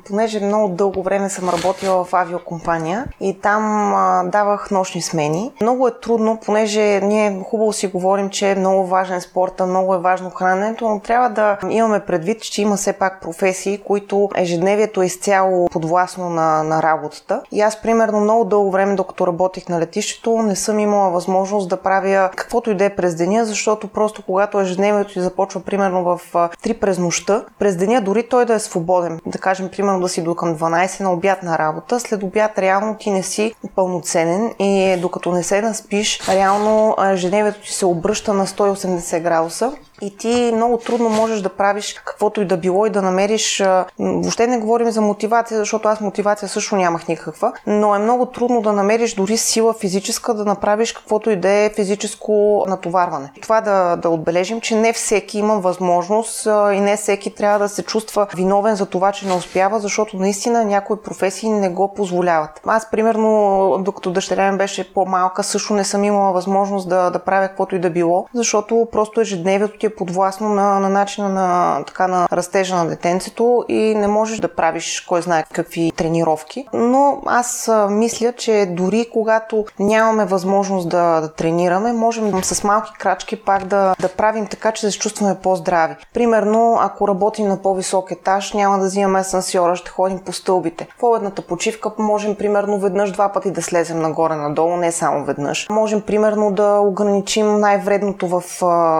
Speaker 3: понеже много дълго време съм работила в авиокомпания и там давах нощни смени. Много е трудно, понеже ние хубаво си говорим, че е много важен спорта, много е важно храненето, но трябва да имаме предвид, че има все пак професии, които ежедневието е изцяло подвластно на, на работата. И аз, примерно, много дълго време, докато работих на летището, не съм имала възможност да правя каквото и да е през деня, защото просто когато ежедневието ти започва, примерно, в 3 през нощта, през деня дори той да е свободен, свободен. Да кажем, примерно да си до към 12 на обяд на работа, след обяд реално ти не си пълноценен и докато не се наспиш, реално ежедневието ти се обръща на 180 градуса и ти много трудно можеш да правиш каквото и да било и да намериш. Въобще не говорим за мотивация, защото аз мотивация също нямах никаква, но е много трудно да намериш дори сила физическа да направиш каквото и да е физическо натоварване. Това да, да отбележим, че не всеки има възможност и не всеки трябва да се чувства виновен за това, че не успява, защото наистина някои професии не го позволяват. Аз, примерно, докато дъщеря ми беше по-малка, също не съм имала възможност да, да правя каквото и да било, защото просто ежедневието ти е подвластно на, на начина на, така, на растежа на детенцето и не можеш да правиш кой знае какви тренировки. Но аз мисля, че дори когато нямаме възможност да, да тренираме, можем с малки крачки пак да, да правим така, че да се чувстваме по-здрави. Примерно, ако работим на по-висок етаж, няма да взимаме асансьора, ще ходим по стълбите. В обедната почивка можем примерно веднъж два пъти да слезем нагоре-надолу, не само веднъж. Можем примерно да ограничим най-вредното в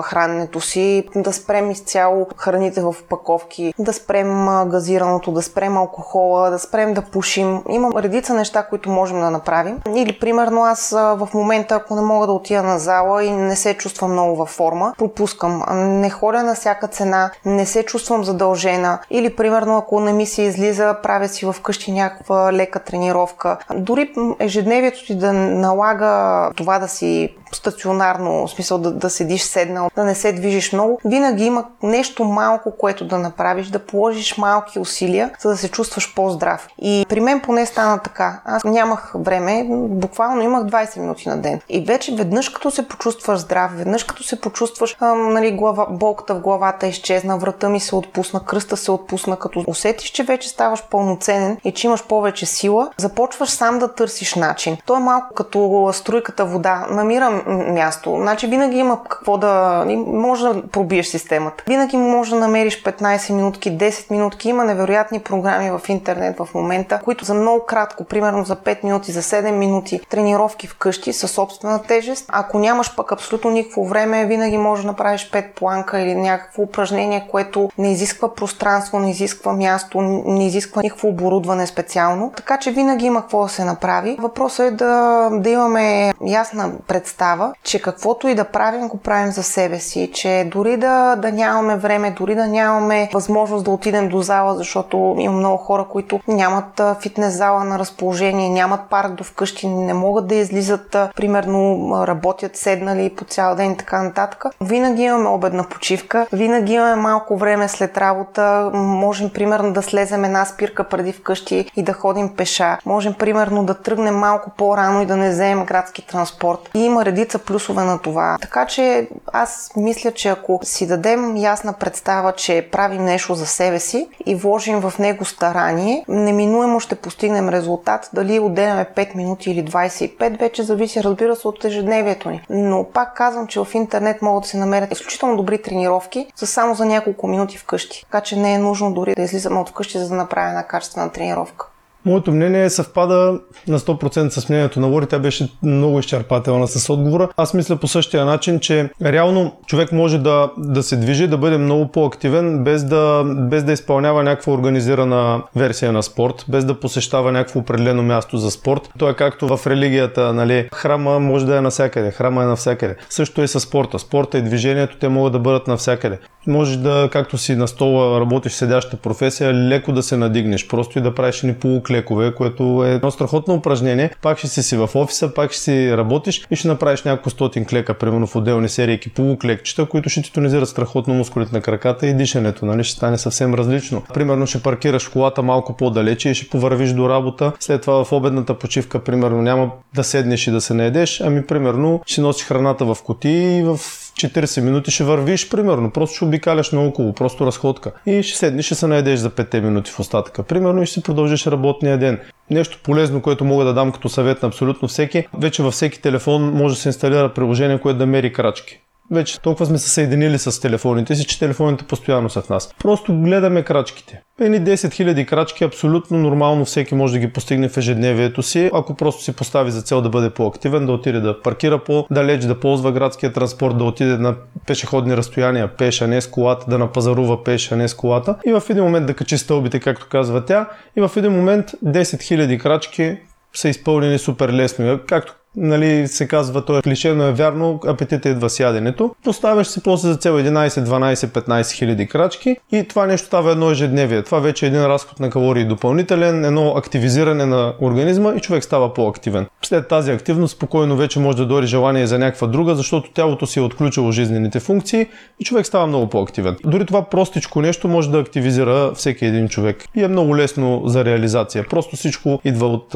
Speaker 3: храненето си си, да спрем изцяло храните в паковки, да спрем газираното, да спрем алкохола, да спрем да пушим. Има редица неща, които можем да направим. Или, примерно, аз в момента, ако не мога да отида на зала и не се чувствам много във форма, пропускам. Не ходя на всяка цена, не се чувствам задължена. Или, примерно, ако не ми се излиза, правя си вкъщи някаква лека тренировка. Дори ежедневието ти да налага това да си стационарно, в смисъл да, да седиш седнал, да не се движиш много, винаги има нещо малко, което да направиш, да положиш малки усилия, за да се чувстваш по-здрав. И при мен поне стана така. Аз нямах време, буквално имах 20 минути на ден. И вече веднъж като се почувстваш здрав, веднъж като се почувстваш, а, нали, глава, болката в главата изчезна, врата ми се отпусна, кръста се отпусна, като усетиш, че вече ставаш пълноценен и че имаш повече сила, започваш сам да търсиш начин. То е малко като струйката вода. Намирам място. Значи винаги има какво да... Може пробиеш системата. Винаги може да намериш 15 минутки, 10 минутки. Има невероятни програми в интернет в момента, които за много кратко, примерно за 5 минути, за 7 минути, тренировки вкъщи със собствена тежест. Ако нямаш пък абсолютно никакво време, винаги можеш да направиш 5 планка или някакво упражнение, което не изисква пространство, не изисква място, не изисква никакво оборудване специално. Така че винаги има какво да се направи. Въпросът е да, да имаме ясна представа, че каквото и да правим, го правим за себе си, че дори да, да нямаме време, дори да нямаме възможност да отидем до зала, защото има много хора, които нямат фитнес зала на разположение, нямат парк до вкъщи, не могат да излизат, примерно работят седнали по цял ден и така нататък. Винаги имаме обедна почивка, винаги имаме малко време след работа, можем примерно да слезем една спирка преди вкъщи и да ходим пеша. Можем примерно да тръгнем малко по-рано и да не вземем градски транспорт. И има редица плюсове на това. Така че аз мисля, че ако си дадем ясна представа, че правим нещо за себе си и вложим в него старание, неминуемо ще постигнем резултат. Дали отделяме 5 минути или 25, вече зависи, разбира се, от ежедневието ни. Но пак казвам, че в интернет могат да се намерят изключително добри тренировки, са само за няколко минути вкъщи. Така че не е нужно дори да излизаме от вкъщи, за да направим една качествена тренировка.
Speaker 2: Моето мнение съвпада на 100% с мнението на Лори. Тя беше много изчерпателна с отговора. Аз мисля по същия начин, че реално човек може да, да се движи, да бъде много по-активен, без да, без да изпълнява някаква организирана версия на спорт, без да посещава някакво определено място за спорт. То е както в религията, нали? Храма може да е навсякъде, храма е навсякъде. Също е с спорта. Спорта и движението, те могат да бъдат навсякъде. Може да, както си на стола работиш седяща професия, леко да се надигнеш, просто и да правиш ни полуклекове, което е едно страхотно упражнение. Пак ще си в офиса, пак ще си работиш и ще направиш няколко стотин клека, примерно в отделни серии полуклекчета, които ще ти тонизират страхотно мускулите на краката и дишането, нали? Ще стане съвсем различно. Примерно ще паркираш колата малко по-далече и ще повървиш до работа. След това в обедната почивка, примерно, няма да седнеш и да се наедеш, ами примерно ще носиш храната в кутии и в 40 минути ще вървиш, примерно. Просто ще обикаляш наоколо, просто разходка. И ще седнеш, ще се наедеш за 5 минути в остатъка. Примерно и ще си продължиш работния ден. Нещо полезно, което мога да дам като съвет на абсолютно всеки. Вече във всеки телефон може да се инсталира приложение, което да мери крачки вече толкова сме се съединили с телефоните си, че телефоните постоянно са в нас. Просто гледаме крачките. Едни 10 000 крачки абсолютно нормално всеки може да ги постигне в ежедневието си, ако просто си постави за цел да бъде по-активен, да отиде да паркира по-далеч, да ползва градския транспорт, да отиде на пешеходни разстояния пеша, не с колата, да напазарува пеша, не с колата и в един момент да качи стълбите, както казва тя, и в един момент 10 000 крачки са изпълнени супер лесно. Както нали, се казва, то е клише, но е вярно, апетита идва с яденето. Поставяш си после за цел 11, 12, 15 хиляди крачки и това нещо става едно ежедневие. Това вече е един разход на калории допълнителен, едно активизиране на организма и човек става по-активен. След тази активност спокойно вече може да дойде желание за някаква друга, защото тялото си е отключило жизнените функции и човек става много по-активен. Дори това простичко нещо може да активизира всеки един човек и е много лесно за реализация. Просто всичко идва от,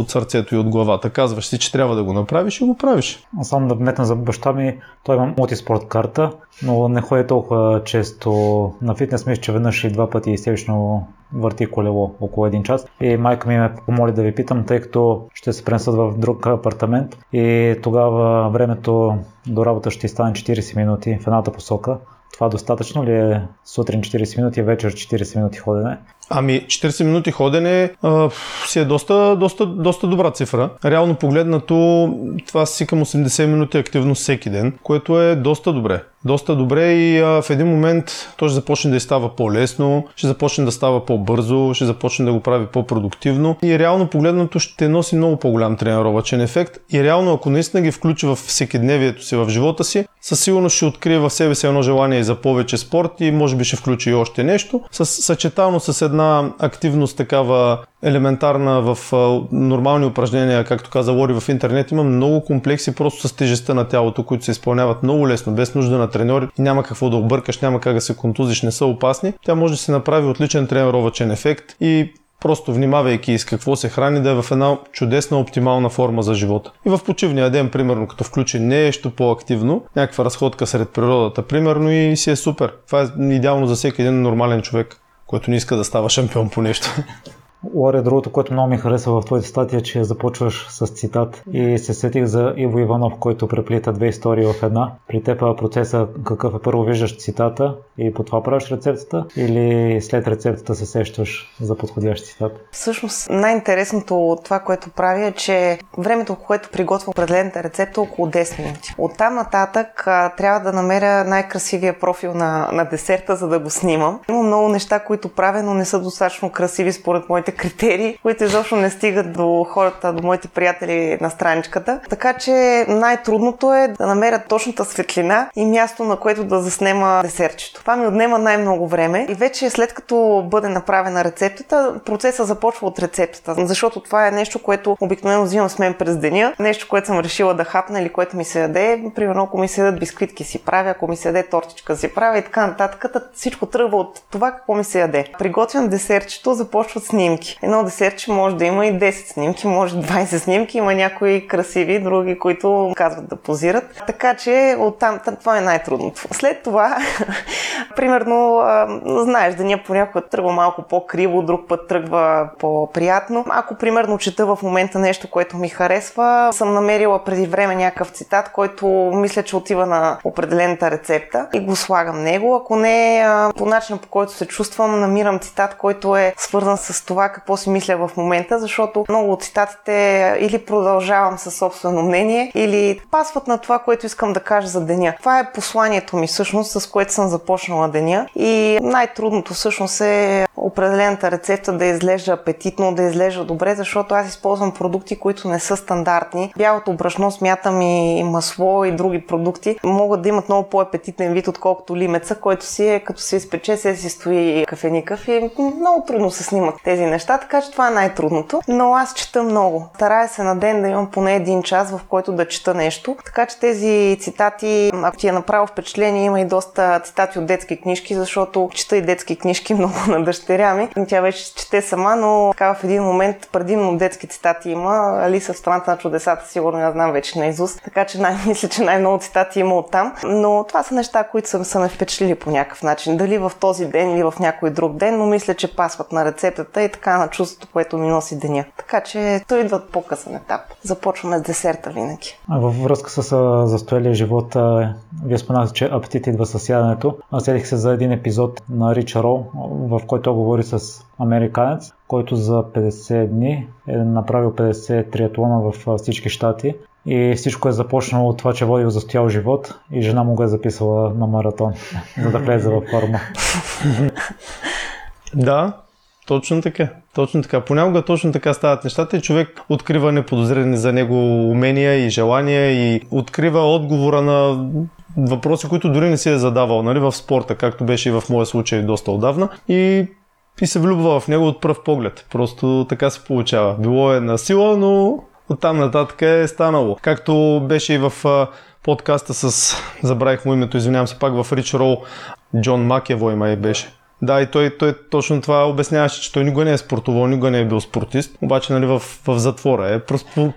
Speaker 2: от сърцето и от главата. Казваш си, че трябва трябва да го направиш и го правиш.
Speaker 1: Само да вметна за баща ми, той има мултиспорт карта, но не ходи толкова често на фитнес, мисля, че веднъж и два пъти естествено върти колело около един час. И майка ми ме помоли да ви питам, тъй като ще се пренесат в друг апартамент и тогава времето до работа ще стане 40 минути в едната посока. Това достатъчно ли е сутрин 40 минути, вечер 40 минути ходене?
Speaker 2: Ами 40 минути ходене а, си е доста, доста, доста добра цифра. Реално погледнато това си към 80 минути активност всеки ден, което е доста добре. Доста добре и а, в един момент то ще започне да става по-лесно, ще започне да става по-бързо, ще започне да го прави по-продуктивно и реално погледнато ще носи много по-голям тренировачен ефект и реално ако наистина ги включи в всекидневието си, в живота си, със сигурност ще открие в себе си едно желание за повече спорт и може би ще включи и още нещо, с, съчетано с една една активност такава елементарна в нормални упражнения, както каза Лори в интернет, има много комплекси просто с тежестта на тялото, които се изпълняват много лесно, без нужда на треньори. Няма какво да объркаш, няма как да се контузиш, не са опасни. Тя може да се направи отличен тренировачен ефект и просто внимавайки с какво се храни, да е в една чудесна оптимална форма за живота. И в почивния ден, примерно, като включи нещо по-активно, някаква разходка сред природата, примерно, и си е супер. Това е идеално за всеки един нормален човек който не иска да става шампион по нещо.
Speaker 1: Лоре, другото, което много ми хареса в твоите статия, че започваш с цитат и се сетих за Иво Иванов, който преплита две истории в една. При теб процеса какъв е? Първо виждаш цитата и по това правиш рецептата или след рецептата се сещаш за подходящ цитат?
Speaker 3: Всъщност най-интересното от това, което правя е, че времето, което приготвя определената рецепта е около 10 минути. Оттам нататък а, трябва да намеря най-красивия профил на, на десерта, за да го снимам. Има много неща, които правя, но не са достатъчно красиви според моите критерии, които изобщо не стигат до хората, до моите приятели на страничката. Така че най-трудното е да намеря точната светлина и място, на което да заснема десертчето. Това ми отнема най-много време и вече след като бъде направена рецептата, процесът започва от рецептата, защото това е нещо, което обикновено взимам с мен през деня, нещо, което съм решила да хапна или което ми се яде. Примерно, ако ми се ядат бисквитки си правя, ако ми се яде тортичка си правя и така нататък. Всичко тръгва от това какво ми се яде. Приготвям десертчето, започват снимки. Едно десертче може да има и 10 снимки, може 20 снимки, има някои красиви, други, които казват да позират. Така че оттам това е най-трудното. След това, примерно, знаеш, деня понякога тръгва малко по-криво, друг път тръгва по-приятно. Ако, примерно, чета в момента нещо, което ми харесва, съм намерила преди време някакъв цитат, който мисля, че отива на определената рецепта и го слагам него. Ако не, по начина по който се чувствам, намирам цитат, който е свързан с това какво си мисля в момента, защото много от цитатите или продължавам със собствено мнение, или пасват на това, което искам да кажа за деня. Това е посланието ми всъщност, с което съм започнала деня. И най-трудното всъщност е определената рецепта да изглежда апетитно, да изглежда добре, защото аз използвам продукти, които не са стандартни. Бялото брашно смятам и масло и други продукти могат да имат много по-апетитен вид, отколкото лимеца, който си е като се изпече, се си стои кафеникъв и много трудно се снимат тези неща, така че това е най-трудното. Но аз чета много. Старая се на ден да имам поне един час, в който да чета нещо. Така че тези цитати, ако ти е направо впечатление, има и доста цитати от детски книжки, защото чета и детски книжки много на дъщеря ми. Тя вече чете сама, но така в един момент предимно детски цитати има. Алиса в страната на чудесата, сигурно я знам вече на Изус. Така че най- мисля, че най-много цитати има оттам. Но това са неща, които са, са ме впечатлили по някакъв начин. Дали в този ден или в някой друг ден, но мисля, че пасват на рецептата и така на чувството, което ми носи деня. Така че той идва от по-късен етап. Започваме с десерта винаги.
Speaker 1: А във връзка с застоялия живот, вие споменахте, че апетит идва с яденето. Аз седих се за един епизод на Рича Роу, в който говори с американец, който за 50 дни е направил 50 триатлона в всички щати и всичко е започнало от това, че водил застоял живот и жена му го е записала на маратон, за да влезе във форма.
Speaker 2: Да, точно така. Точно така. Понякога точно така стават нещата и човек открива неподозрени за него умения и желания и открива отговора на въпроси, които дори не си е задавал нали, в спорта, както беше и в моя случай доста отдавна. И и се влюбва в него от пръв поглед. Просто така се получава. Било е на сила, но оттам нататък е станало. Както беше и в подкаста с, забравих му името, извинявам се пак в Рич Роу, Джон Макевой май беше. Да, и той, той точно това обясняваше, че той никога не е спортувал, никога не е бил спортист, обаче нали, в, в затвора е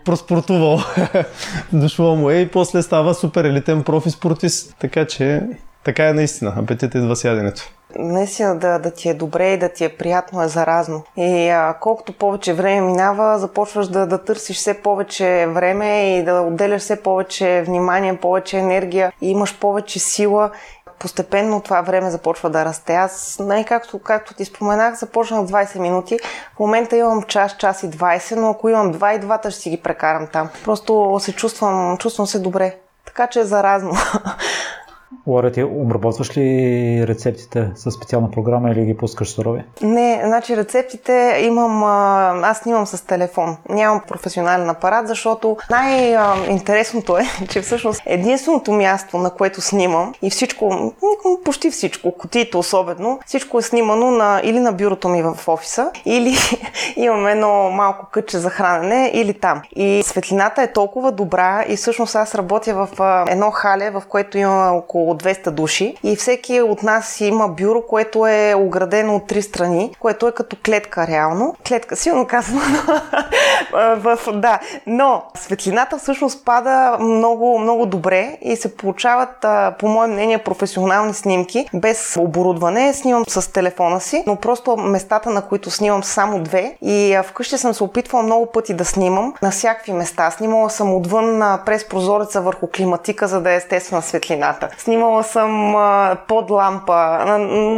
Speaker 2: проспортувал. Дошло му е и после става супер елитен профи спортист. Така че така е наистина. Апетит идва с яденето
Speaker 3: наистина да, да ти е добре и да ти е приятно е заразно. И а, колкото повече време минава, започваш да, да търсиш все повече време и да отделяш все повече внимание, повече енергия и имаш повече сила постепенно това време започва да расте. Аз, най- както, както ти споменах, започнах 20 минути. В момента имам час, час и 20, но ако имам 2 и двата ще си ги прекарам там. Просто се чувствам, чувствам се добре. Така че е заразно.
Speaker 1: Лора, ти обработваш ли рецептите с специална програма или ги пускаш сурови?
Speaker 3: Не, значи рецептите имам, аз снимам с телефон. Нямам професионален апарат, защото най-интересното е, че всъщност единственото място, на което снимам и всичко, почти всичко, котиите особено, всичко е снимано на, или на бюрото ми в офиса, или имам едно малко кътче за хранене, или там. И светлината е толкова добра и всъщност аз работя в едно хале, в което има около около 200 души и всеки от нас има бюро, което е оградено от три страни, което е като клетка реално. Клетка, силно казано, в, да. Но светлината всъщност пада много, много добре и се получават, по мое мнение, професионални снимки без оборудване. Снимам с телефона си, но просто местата, на които снимам само две и вкъщи съм се опитвала много пъти да снимам на всякакви места. Снимала съм отвън през прозореца върху климатика, за да е естествена светлината. Снимала съм под лампа.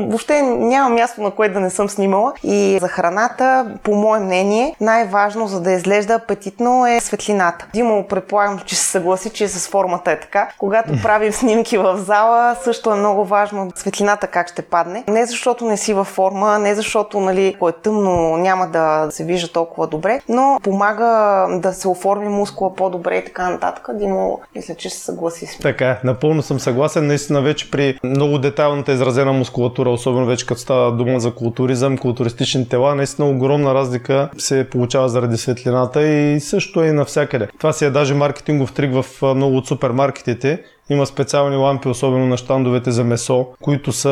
Speaker 3: Въобще няма място, на което да не съм снимала. И за храната, по мое мнение, най-важно, за да изглежда апетитно е светлината. Димо, предполагам, че се съгласи, че с формата е така. Когато правим снимки в зала, също е много важно светлината как ще падне. Не защото не си във форма, не защото, нали, ако е тъмно, няма да се вижда толкова добре, но помага да се оформи мускула по-добре и така нататък. Димо, мисля, че се съгласи с
Speaker 2: Така, напълно съм съгласен. Наистина вече при много детайлната изразена мускулатура, особено вече като става дума за културизъм, културистични тела, наистина огромна разлика се получава заради светлината и също е и навсякъде. Това си е даже маркетингов трик в много от супермаркетите има специални лампи, особено на щандовете за месо, които са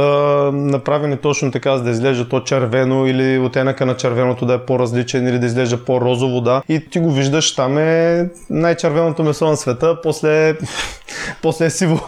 Speaker 2: направени точно така, за да изглежда то червено или оттенъка на червеното да е по-различен или да изглежда по-розово, да. И ти го виждаш, там е най-червеното месо на света, после, после е сиво.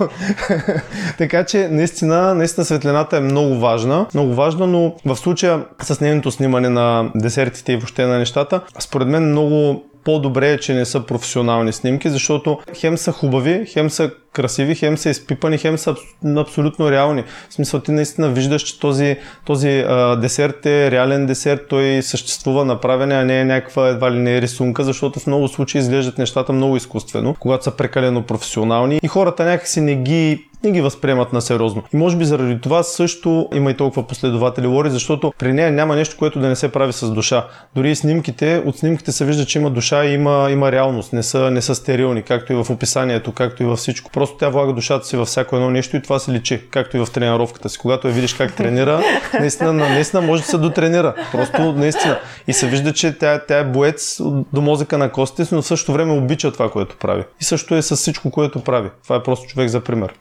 Speaker 2: така че наистина, наистина светлината е много важна, много важна, но в случая с нейното снимане на десертите и въобще на нещата, според мен много по-добре е, че не са професионални снимки, защото хем са хубави, хем са красиви, хем са изпипани, хем са абсолютно реални. В смисъл ти наистина виждаш, че този, този а, десерт е реален десерт, той съществува направен, а не е някаква едва ли не е рисунка, защото в много случаи изглеждат нещата много изкуствено, когато са прекалено професионални и хората някакси не ги не ги възприемат на сериозно. И може би заради това също има и толкова последователи Лори, защото при нея няма нещо, което да не се прави с душа. Дори и снимките, от снимките се вижда, че има душа и има, има реалност, не са, не са стерилни, както и в описанието, както и във всичко. Просто тя влага душата си във всяко едно нещо и това се личи, както и в тренировката си. Когато я видиш как тренира, наистина, наистина може да се дотренира. Просто наистина. И се вижда, че тя, тя е боец до мозъка на костите си, но в същото време обича това, което прави. И също е с всичко, което прави. Това е просто човек за пример.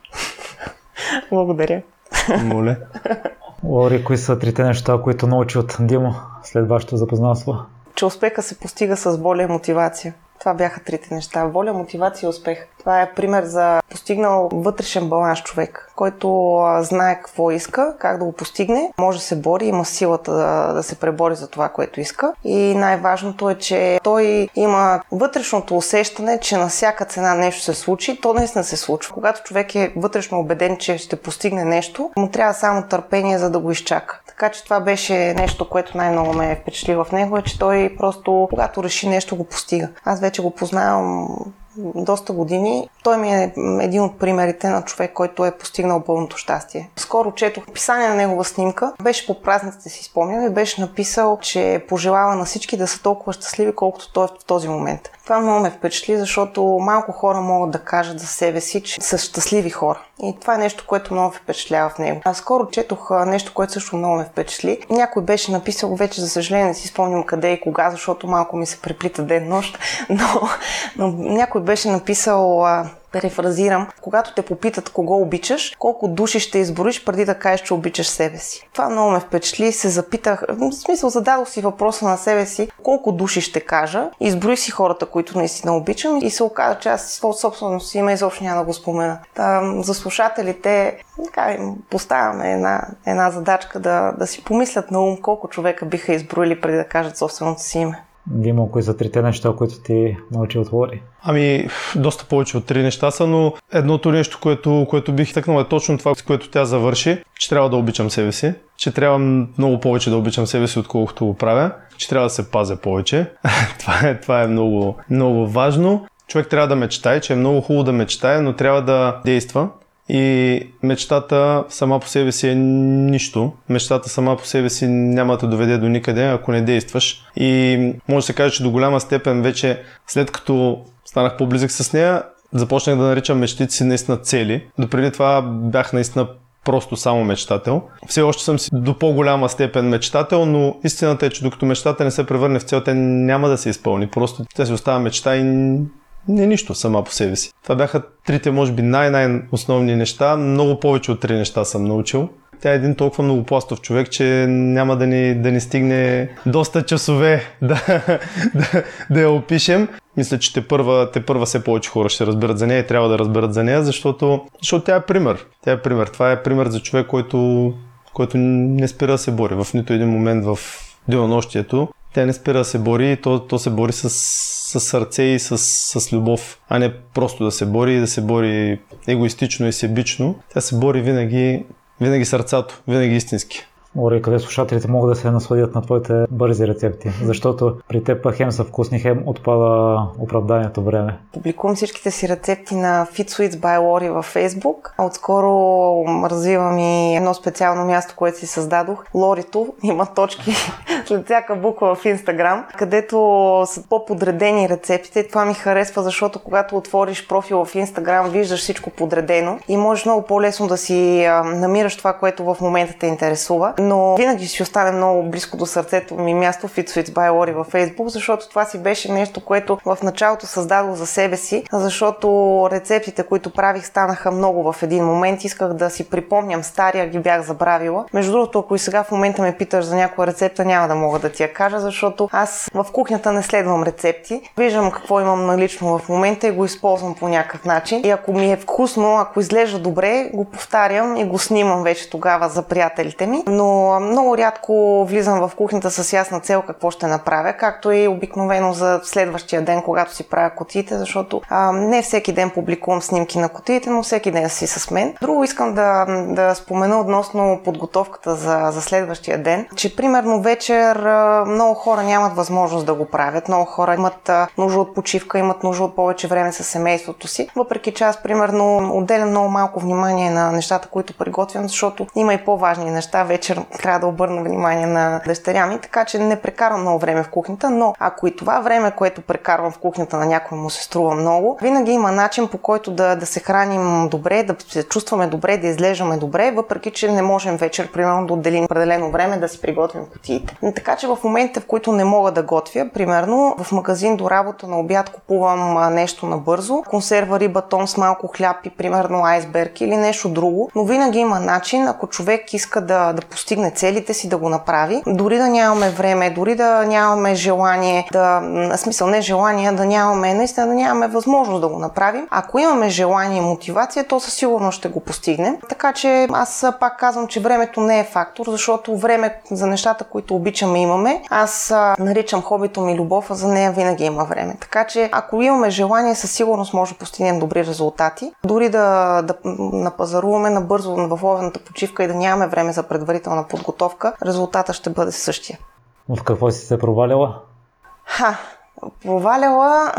Speaker 3: Благодаря.
Speaker 2: Моля.
Speaker 1: Лори, кои са трите неща, които научи от Димо след вашето запознанство?
Speaker 3: Че успеха се постига с воля и мотивация. Това бяха трите неща. Воля, мотивация и успех. Това е пример за постигнал вътрешен баланс човек, който знае какво иска, как да го постигне, може да се бори, има силата да, да се пребори за това, което иска. И най-важното е, че той има вътрешното усещане, че на всяка цена нещо се случи, то наистина се случва. Когато човек е вътрешно убеден, че ще постигне нещо, му трябва само търпение, за да го изчака. Така че това беше нещо, което най-много ме впечатли в него, е, че той просто, когато реши нещо, го постига. Аз вече го познавам доста години. Той ми е един от примерите на човек, който е постигнал пълното щастие. Скоро четох описание на негова снимка. Беше по празниците си спомням и беше написал, че пожелава на всички да са толкова щастливи, колкото той е в този момент. Това много ме впечатли, защото малко хора могат да кажат за себе си, че са щастливи хора. И това е нещо, което много ме впечатлява в него. А скоро четох нещо, което също много ме впечатли. Някой беше написал, вече за съжаление не си спомням къде и кога, защото малко ми се преплита ден-нощ, но, но някой беше написал перефразирам, когато те попитат кого обичаш, колко души ще избориш преди да кажеш, че обичаш себе си. Това много ме впечатли, се запитах, в смисъл зададох си въпроса на себе си, колко души ще кажа, изброих си хората, които наистина обичам и се оказа, че аз своето собствено си има изобщо няма да го спомена. Та, за слушателите така, им поставяме една, една задачка да, да си помислят на ум колко човека биха изброили преди да кажат собственото си име.
Speaker 1: Димо, кои са трите неща, които ти научи от Лори?
Speaker 2: Ами, доста повече от три неща са, но едното нещо, което, което бих тъкнал е точно това, с което тя завърши, че трябва да обичам себе си, че трябва много повече да обичам себе си, отколкото го правя, че трябва да се пазя повече. това е, това е много, много важно. Човек трябва да мечтае, че е много хубаво да мечтае, но трябва да действа. И мечтата сама по себе си е нищо. Мечтата сама по себе си няма да те доведе до никъде, ако не действаш. И може да се каже, че до голяма степен вече след като станах по-близък с нея, започнах да наричам мечтите си наистина цели. Допреди това бях наистина просто само мечтател. Все още съм си до по-голяма степен мечтател, но истината е, че докато мечтата не се превърне в цел, тя няма да се изпълни. Просто тя си остава мечта и не нищо сама по себе си. Това бяха трите, може би, най-най-основни неща. Много повече от три неща съм научил. Тя е един толкова многопластов човек, че няма да ни, да ни стигне доста часове да, да, да я опишем. Мисля, че те първа, те първа все повече хора ще разберат за нея и трябва да разберат за нея, защото, защото тя е пример. Тя е пример. Това е пример за човек, който, който не спира да се бори в нито един момент в денонощието. Тя не спира да се бори то, то се бори с, с сърце и с, с любов, а не просто да се бори и да се бори егоистично и себично. Тя се бори винаги винаги сърцато, винаги истински.
Speaker 1: Ори, къде слушателите могат да се насладят на твоите бързи рецепти, защото при теб хем са вкусни, хем отпада оправданието време.
Speaker 3: Публикувам всичките си рецепти на Fit Sweets by Lori във Facebook. Отскоро развивам и едно специално място, което си създадох. Лорито има точки след всяка буква в Instagram, където са по-подредени рецептите. Това ми харесва, защото когато отвориш профил в Instagram, виждаш всичко подредено и можеш много по-лесно да си намираш това, което в момента те интересува но винаги ще остане много близко до сърцето ми място Fit Sweets by Lori във Facebook, защото това си беше нещо, което в началото създадох за себе си, защото рецептите, които правих, станаха много в един момент. Исках да си припомням стария, ги бях забравила. Между другото, ако и сега в момента ме питаш за някоя рецепта, няма да мога да ти я кажа, защото аз в кухнята не следвам рецепти. Виждам какво имам налично в момента и го използвам по някакъв начин. И ако ми е вкусно, ако изглежда добре, го повтарям и го снимам вече тогава за приятелите ми. Но много рядко влизам в кухнята с ясна цел какво ще направя, както и обикновено за следващия ден, когато си правя котиите, защото а, не всеки ден публикувам снимки на котиите, но всеки ден си с мен. Друго искам да, да спомена относно подготовката за, за следващия ден, че примерно вечер много хора нямат възможност да го правят, много хора имат нужда от почивка, имат нужда от повече време с семейството си, въпреки че аз примерно отделям много малко внимание на нещата, които приготвям, защото има и по-важни неща вечер трябва да обърна внимание на дъщеря ми, така че не прекарвам много време в кухнята, но ако и това време, което прекарвам в кухнята на някой му се струва много, винаги има начин по който да, да се храним добре, да се чувстваме добре, да изглеждаме добре, въпреки че не можем вечер, примерно, да отделим определено време да си приготвим кутиите. Така че в момента, в които не мога да готвя, примерно в магазин до работа на обяд купувам нещо набързо, консерва риба, тон с малко хляб и примерно айсберг или нещо друго, но винаги има начин, ако човек иска да, да постигне постигне целите си, да го направи. Дори да нямаме време, дори да нямаме желание, да, смисъл не желание, да нямаме, наистина да нямаме възможност да го направим. Ако имаме желание и мотивация, то със сигурност ще го постигнем. Така че аз пак казвам, че времето не е фактор, защото време за нещата, които обичаме имаме. Аз наричам хобито ми любов, а за нея винаги има време. Така че ако имаме желание, със сигурност може да постигнем добри резултати. Дори да, да напазаруваме набързо в ловената почивка и да нямаме време за предварителна подготовка, резултата ще бъде същия.
Speaker 1: В какво си се проваляла?
Speaker 3: Ха, проваляла...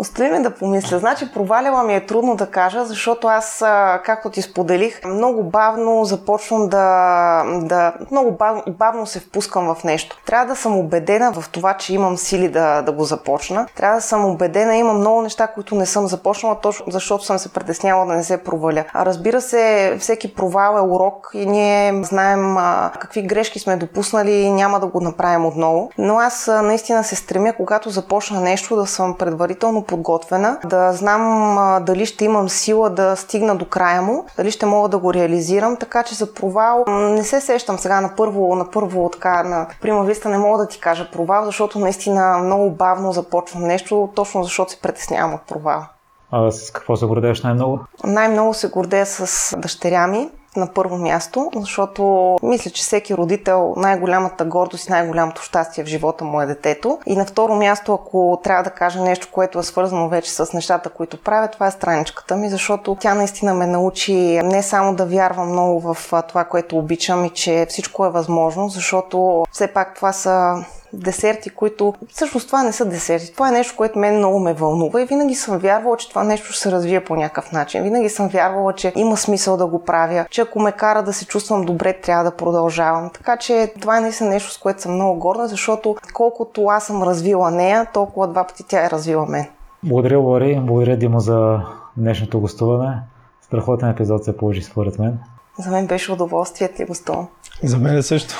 Speaker 3: Остави ме да помисля. Значи провалила ми е трудно да кажа, защото аз, както ти споделих, много бавно започвам да... да много бавно, бавно се впускам в нещо. Трябва да съм убедена в това, че имам сили да, да го започна. Трябва да съм убедена, има много неща, които не съм започнала, точно защото съм се притесняла да не се проваля. А разбира се, всеки провал е урок и ние знаем а, какви грешки сме допуснали и няма да го направим отново. Но аз а, наистина се стремя, когато започна нещо, да съм предварително подготвена, да знам а, дали ще имам сила да стигна до края му, дали ще мога да го реализирам, така че за провал не се сещам сега на първо, на първо така, на прима виста не мога да ти кажа провал, защото наистина много бавно започвам нещо, точно защото се притеснявам от провал.
Speaker 1: А с какво се гордееш най-много?
Speaker 3: Най-много се гордея с дъщеря ми на първо място, защото мисля, че всеки родител най-голямата гордост и най-голямото щастие в живота му е детето. И на второ място, ако трябва да кажа нещо, което е свързано вече с нещата, които правя, това е страничката ми, защото тя наистина ме научи не само да вярвам много в това, което обичам и че всичко е възможно, защото все пак това са десерти, които всъщност това не са десерти. Това е нещо, което мен много ме вълнува и винаги съм вярвала, че това нещо ще се развие по някакъв начин. Винаги съм вярвала, че има смисъл да го правя, че ако ме кара да се чувствам добре, трябва да продължавам. Така че това е наистина нещо, с което съм много горда, защото колкото аз съм развила нея, толкова два пъти тя е развила мен.
Speaker 1: Благодаря, Лори. Благодаря, Дима, за днешното гостуване. Страхотен епизод се положи според мен.
Speaker 3: За мен беше удоволствие ти гостувам.
Speaker 2: За мен е също.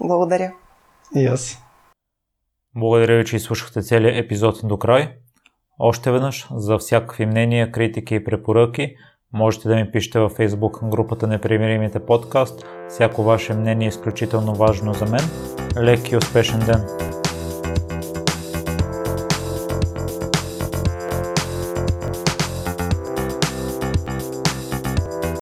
Speaker 3: Благодаря.
Speaker 2: И аз.
Speaker 1: Благодаря ви, че изслушахте целият епизод до край. Още веднъж, за всякакви мнения, критики и препоръки, можете да ми пишете във Facebook групата Непримиримите подкаст. Всяко ваше мнение е изключително важно за мен. Лек и успешен ден!